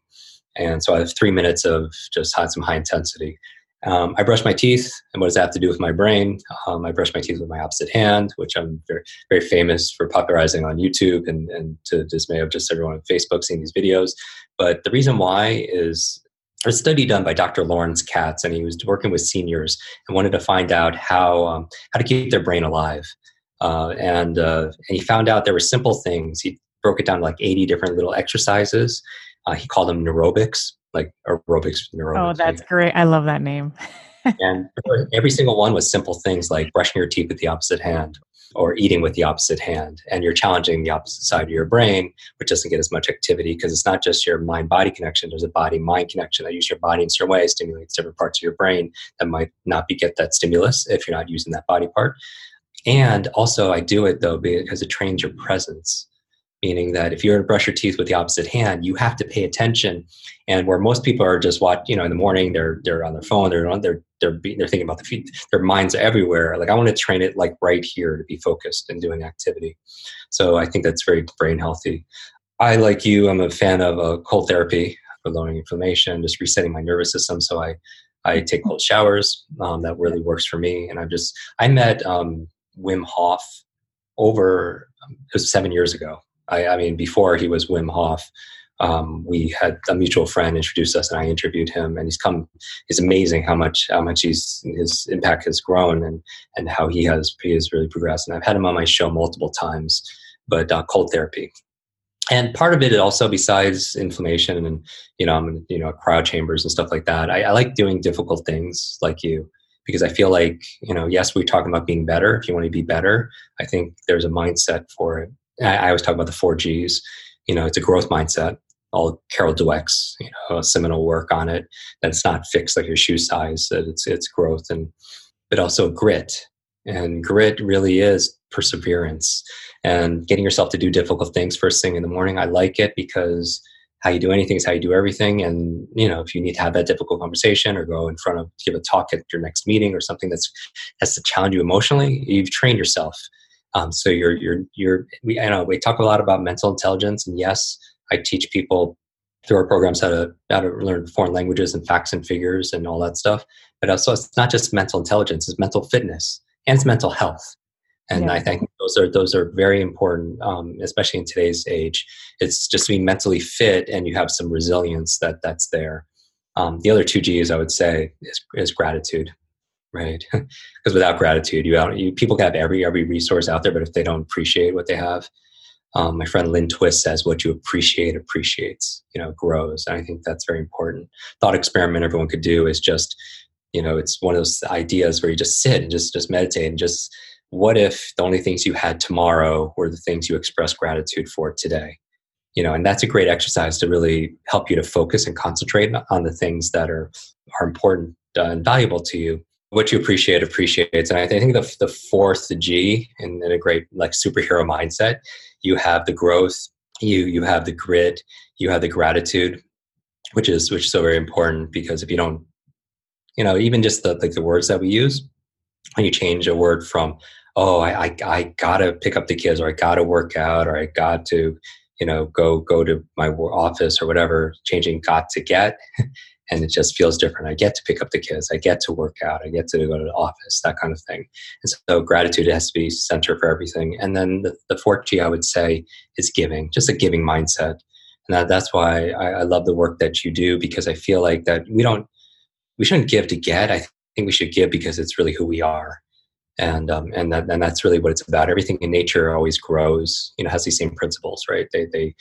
And so I have three minutes of just had some high intensity. Um, I brush my teeth, and what does that have to do with my brain? Um, I brush my teeth with my opposite hand, which I'm very, very famous for popularizing on YouTube and, and to dismay of just everyone on Facebook seeing these videos. But the reason why is a study done by Dr. Lawrence Katz, and he was working with seniors and wanted to find out how um, how to keep their brain alive. Uh, and uh, and he found out there were simple things. He broke it down to like 80 different little exercises. Uh, he called them neurobics, like aerobics. Oh, that's great. I love that name. and every single one was simple things like brushing your teeth with the opposite hand or eating with the opposite hand. And you're challenging the opposite side of your brain, which doesn't get as much activity because it's not just your mind body connection, there's a body mind connection that uses your body in certain ways, stimulates different parts of your brain that might not be get that stimulus if you're not using that body part. And also, I do it though because it trains your presence meaning that if you're going to brush your teeth with the opposite hand, you have to pay attention. And where most people are just watch, you know, in the morning they're they're on their phone, they're on they're they're they're thinking about the feet, their minds are everywhere. Like I want to train it like right here to be focused and doing activity. So I think that's very brain healthy. I like you, I'm a fan of uh, cold therapy for lowering inflammation, just resetting my nervous system. So I I take cold showers. Um, that really works for me. And I've just I met um, Wim Hof over it was seven years ago I, I mean, before he was Wim Hof, um, we had a mutual friend introduce us, and I interviewed him. And he's come. It's amazing how much how much he's his impact has grown, and and how he has he has really progressed. And I've had him on my show multiple times. But uh, cold therapy, and part of it also besides inflammation and you know I'm you know cryo chambers and stuff like that. I, I like doing difficult things like you because I feel like you know yes we're talking about being better. If you want to be better, I think there's a mindset for it I, I always talk about the four G's. You know, it's a growth mindset. All Carol Dweck's, you know, seminal work on it. That it's not fixed like your shoe size. That it's it's growth and, but also grit. And grit really is perseverance and getting yourself to do difficult things first thing in the morning. I like it because how you do anything is how you do everything. And you know, if you need to have that difficult conversation or go in front of give a talk at your next meeting or something that's has to challenge you emotionally, you've trained yourself um, so you're you're you're we I know we talk a lot about mental intelligence, and yes, I teach people through our programs how to how to learn foreign languages and facts and figures and all that stuff. But also, it's not just mental intelligence; it's mental fitness and it's mental health. And yeah. I think those are those are very important, um, especially in today's age. It's just being mentally fit, and you have some resilience that that's there. Um, the other two G's, I would say, is, is gratitude right? Because without gratitude, you, you people have every every resource out there, but if they don't appreciate what they have, um, my friend Lynn Twist says, "What you appreciate appreciates, you know, grows." And I think that's very important. Thought experiment everyone could do is just, you know, it's one of those ideas where you just sit and just just meditate and just, what if the only things you had tomorrow were the things you express gratitude for today? you know, and that's a great exercise to really help you to focus and concentrate on the things that are are important uh, and valuable to you. What you appreciate appreciates, and I think the the fourth G in, in a great like superhero mindset, you have the growth, you you have the grit, you have the gratitude, which is which is so very important because if you don't, you know, even just the like the words that we use, when you change a word from oh I, I i gotta pick up the kids or i gotta work out or i got to you know go go to my office or whatever changing got to get and it just feels different i get to pick up the kids i get to work out i get to go to the office that kind of thing and so gratitude has to be center for everything and then the, the fourth g i would say is giving just a giving mindset and that, that's why I, I love the work that you do because i feel like that we don't we shouldn't give to get i think we should give because it's really who we are and um, and that, and that's really what it's about. Everything in nature always grows. You know, has these same principles, right? They they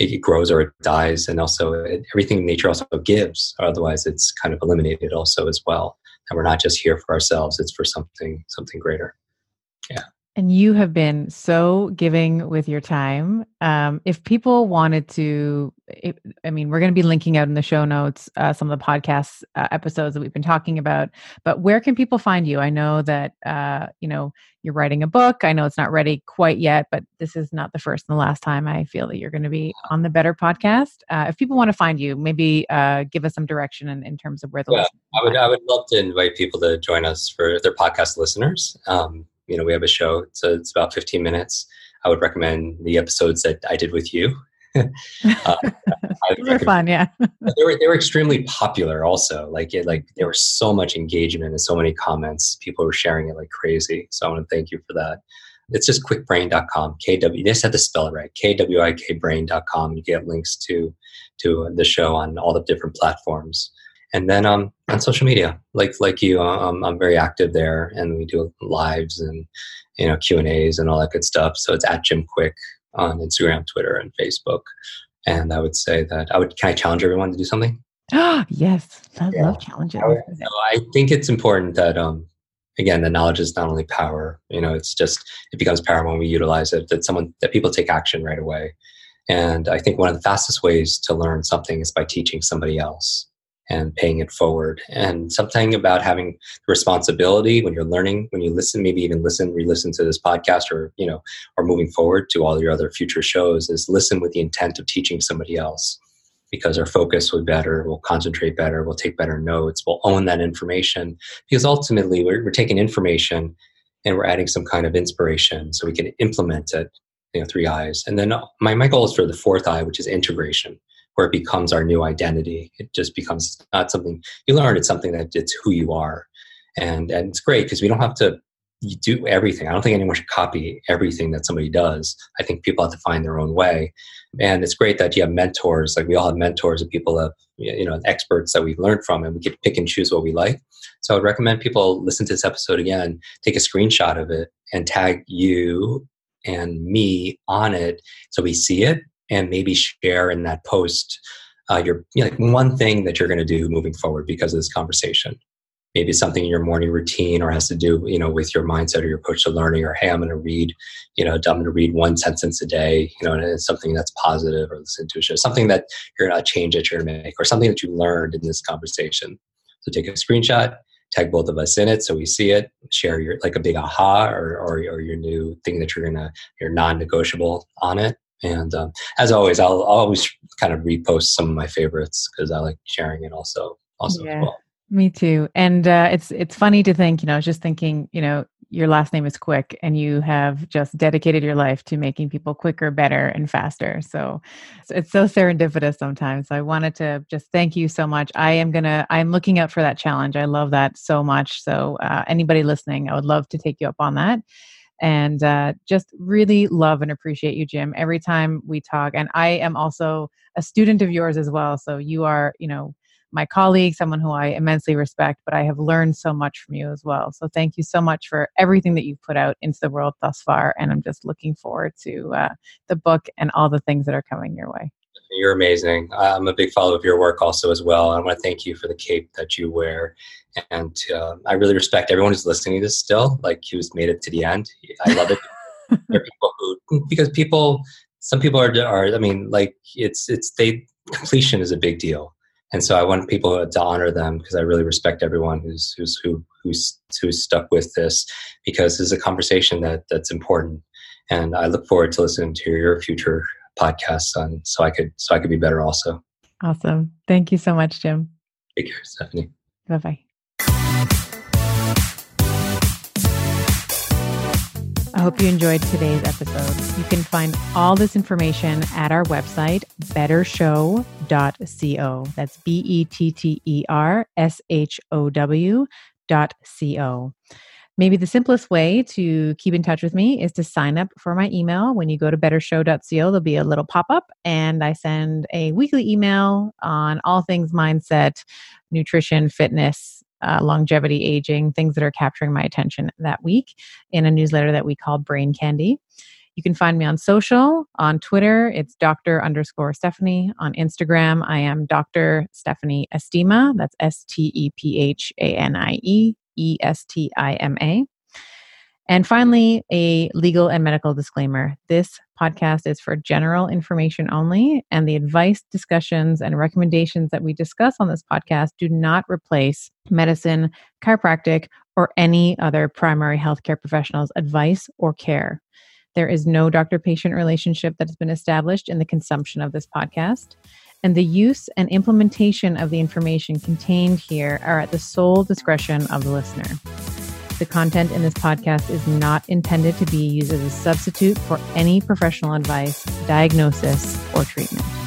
it grows or it dies, and also it, everything in nature also gives. Otherwise, it's kind of eliminated also as well. And we're not just here for ourselves; it's for something something greater. Yeah. And you have been so giving with your time. Um, if people wanted to, it, I mean, we're going to be linking out in the show notes uh, some of the podcast uh, episodes that we've been talking about. But where can people find you? I know that uh, you know you're writing a book. I know it's not ready quite yet, but this is not the first and the last time I feel that you're going to be on the Better podcast. Uh, if people want to find you, maybe uh, give us some direction in, in terms of where the. Yeah, I would. I would love to invite people to join us for their podcast listeners. Um, you know, we have a show, so it's about 15 minutes. I would recommend the episodes that I did with you. uh, were fun, yeah. they were they were extremely popular. Also, like it, like there was so much engagement and so many comments. People were sharing it like crazy. So I want to thank you for that. It's just kwikbrain.com. KW. They just had to spell it right. KWIKbrain.com. You get links to to the show on all the different platforms and then um, on social media like like you um, i'm very active there and we do lives and you know q and a's and all that good stuff. So it's at jim Kwik on instagram twitter and facebook. And i would say that i would can i challenge everyone to do something? Ah, yes. I yeah. love challenges. I, so I think it's important that um again the knowledge is not only power you know it's just it becomes power when we utilize it that someone that people take action right away. And i think one of the fastest ways to learn something is by teaching somebody else and paying it forward. And something about having responsibility when you're learning, when you listen, maybe even listen, re-listen to this podcast or, you know, or moving forward to all your other future shows is listen with the intent of teaching somebody else because our focus will be better, we'll concentrate better, we'll take better notes, we'll own that information because ultimately we're, we're taking information and we're adding some kind of inspiration so we can implement it, you know, three eyes. And then my, my goal is for the fourth eye, which is integration where it becomes our new identity. It just becomes not something you learn, it's something that it's who you are. And, and it's great because we don't have to do everything. I don't think anyone should copy everything that somebody does. I think people have to find their own way. And it's great that you have mentors. Like we all have mentors and people have, you know, experts that we've learned from and we can pick and choose what we like. So I would recommend people listen to this episode again, take a screenshot of it and tag you and me on it so we see it and maybe share in that post uh, your you know, like one thing that you're going to do moving forward because of this conversation. Maybe something in your morning routine or has to do, you know, with your mindset or your approach to learning or, hey, I'm going to read, you know, I'm going to read one sentence a day, you know, and it's something that's positive or listen to a show, something that you're going to change that you're going to make or something that you learned in this conversation. So take a screenshot, tag both of us in it so we see it, share your, like a big aha or, or, or your new thing that you're to, your non-negotiable on it and um, as always, I'll, I'll, always kind of repost some of my favorites because I like sharing it also. Also, yeah, well. me too. And uh, it's it's funny to think, you know, just thinking, you know, your last name is Kwik, and you have just dedicated your life to making people quicker, better, and faster. So it's so serendipitous sometimes. So I wanted to just thank you so much. I am gonna, I'm looking out for that challenge. I love that so much. So uh, anybody listening, I would love to take you up on that and uh, just really love and appreciate you jim every time we talk and i am also a student of yours as well so you are you know my colleague someone who i immensely respect but i have learned so much from you as well so thank you so much for everything that you've put out into the world thus far and i'm just looking forward to uh, the book and all the things that are coming your way you're amazing. I'm a big follower of your work also as well. I want to thank you for the cape that you wear. And uh, I really respect everyone who's listening to this still, like who's made it to the end. I love it. there are people who, because people some people are are I mean like it's it's they completion is a big deal, and so I want people to honor them because I really respect everyone who's who's who who's who's stuck with this because this is a conversation that that's important, and I look forward to listening to your future podcasts on so I could so I could be better also. Awesome. Thank you so much, Jim. Take care, Stephanie. Bye bye. I hope you enjoyed today's episode. You can find all this information at our website, bettershow.co. That's B E T T E R S H O W dot co. Maybe the simplest way to keep in touch with me is to sign up for my email. When you go to bettershow.co, there'll be a little pop up, and I send a weekly email on all things mindset, nutrition, fitness, uh, longevity, aging, things that are capturing my attention that week in a newsletter that we call Brain Candy. You can find me on social. On Twitter, it's Dr. underscore Stephanie. On Instagram, I am Dr. Stephanie Estima. That's S T E P H A N I E E S T I M A. And finally, a legal and medical disclaimer. This podcast is for general information only, and the advice, discussions, and recommendations that we discuss on this podcast do not replace medicine, chiropractic, or any other primary healthcare professional's advice or care. There is no doctor patient relationship that has been established in the consumption of this podcast, and the use and implementation of the information contained here are at the sole discretion of the listener. The content in this podcast is not intended to be used as a substitute for any professional advice, diagnosis, or treatment.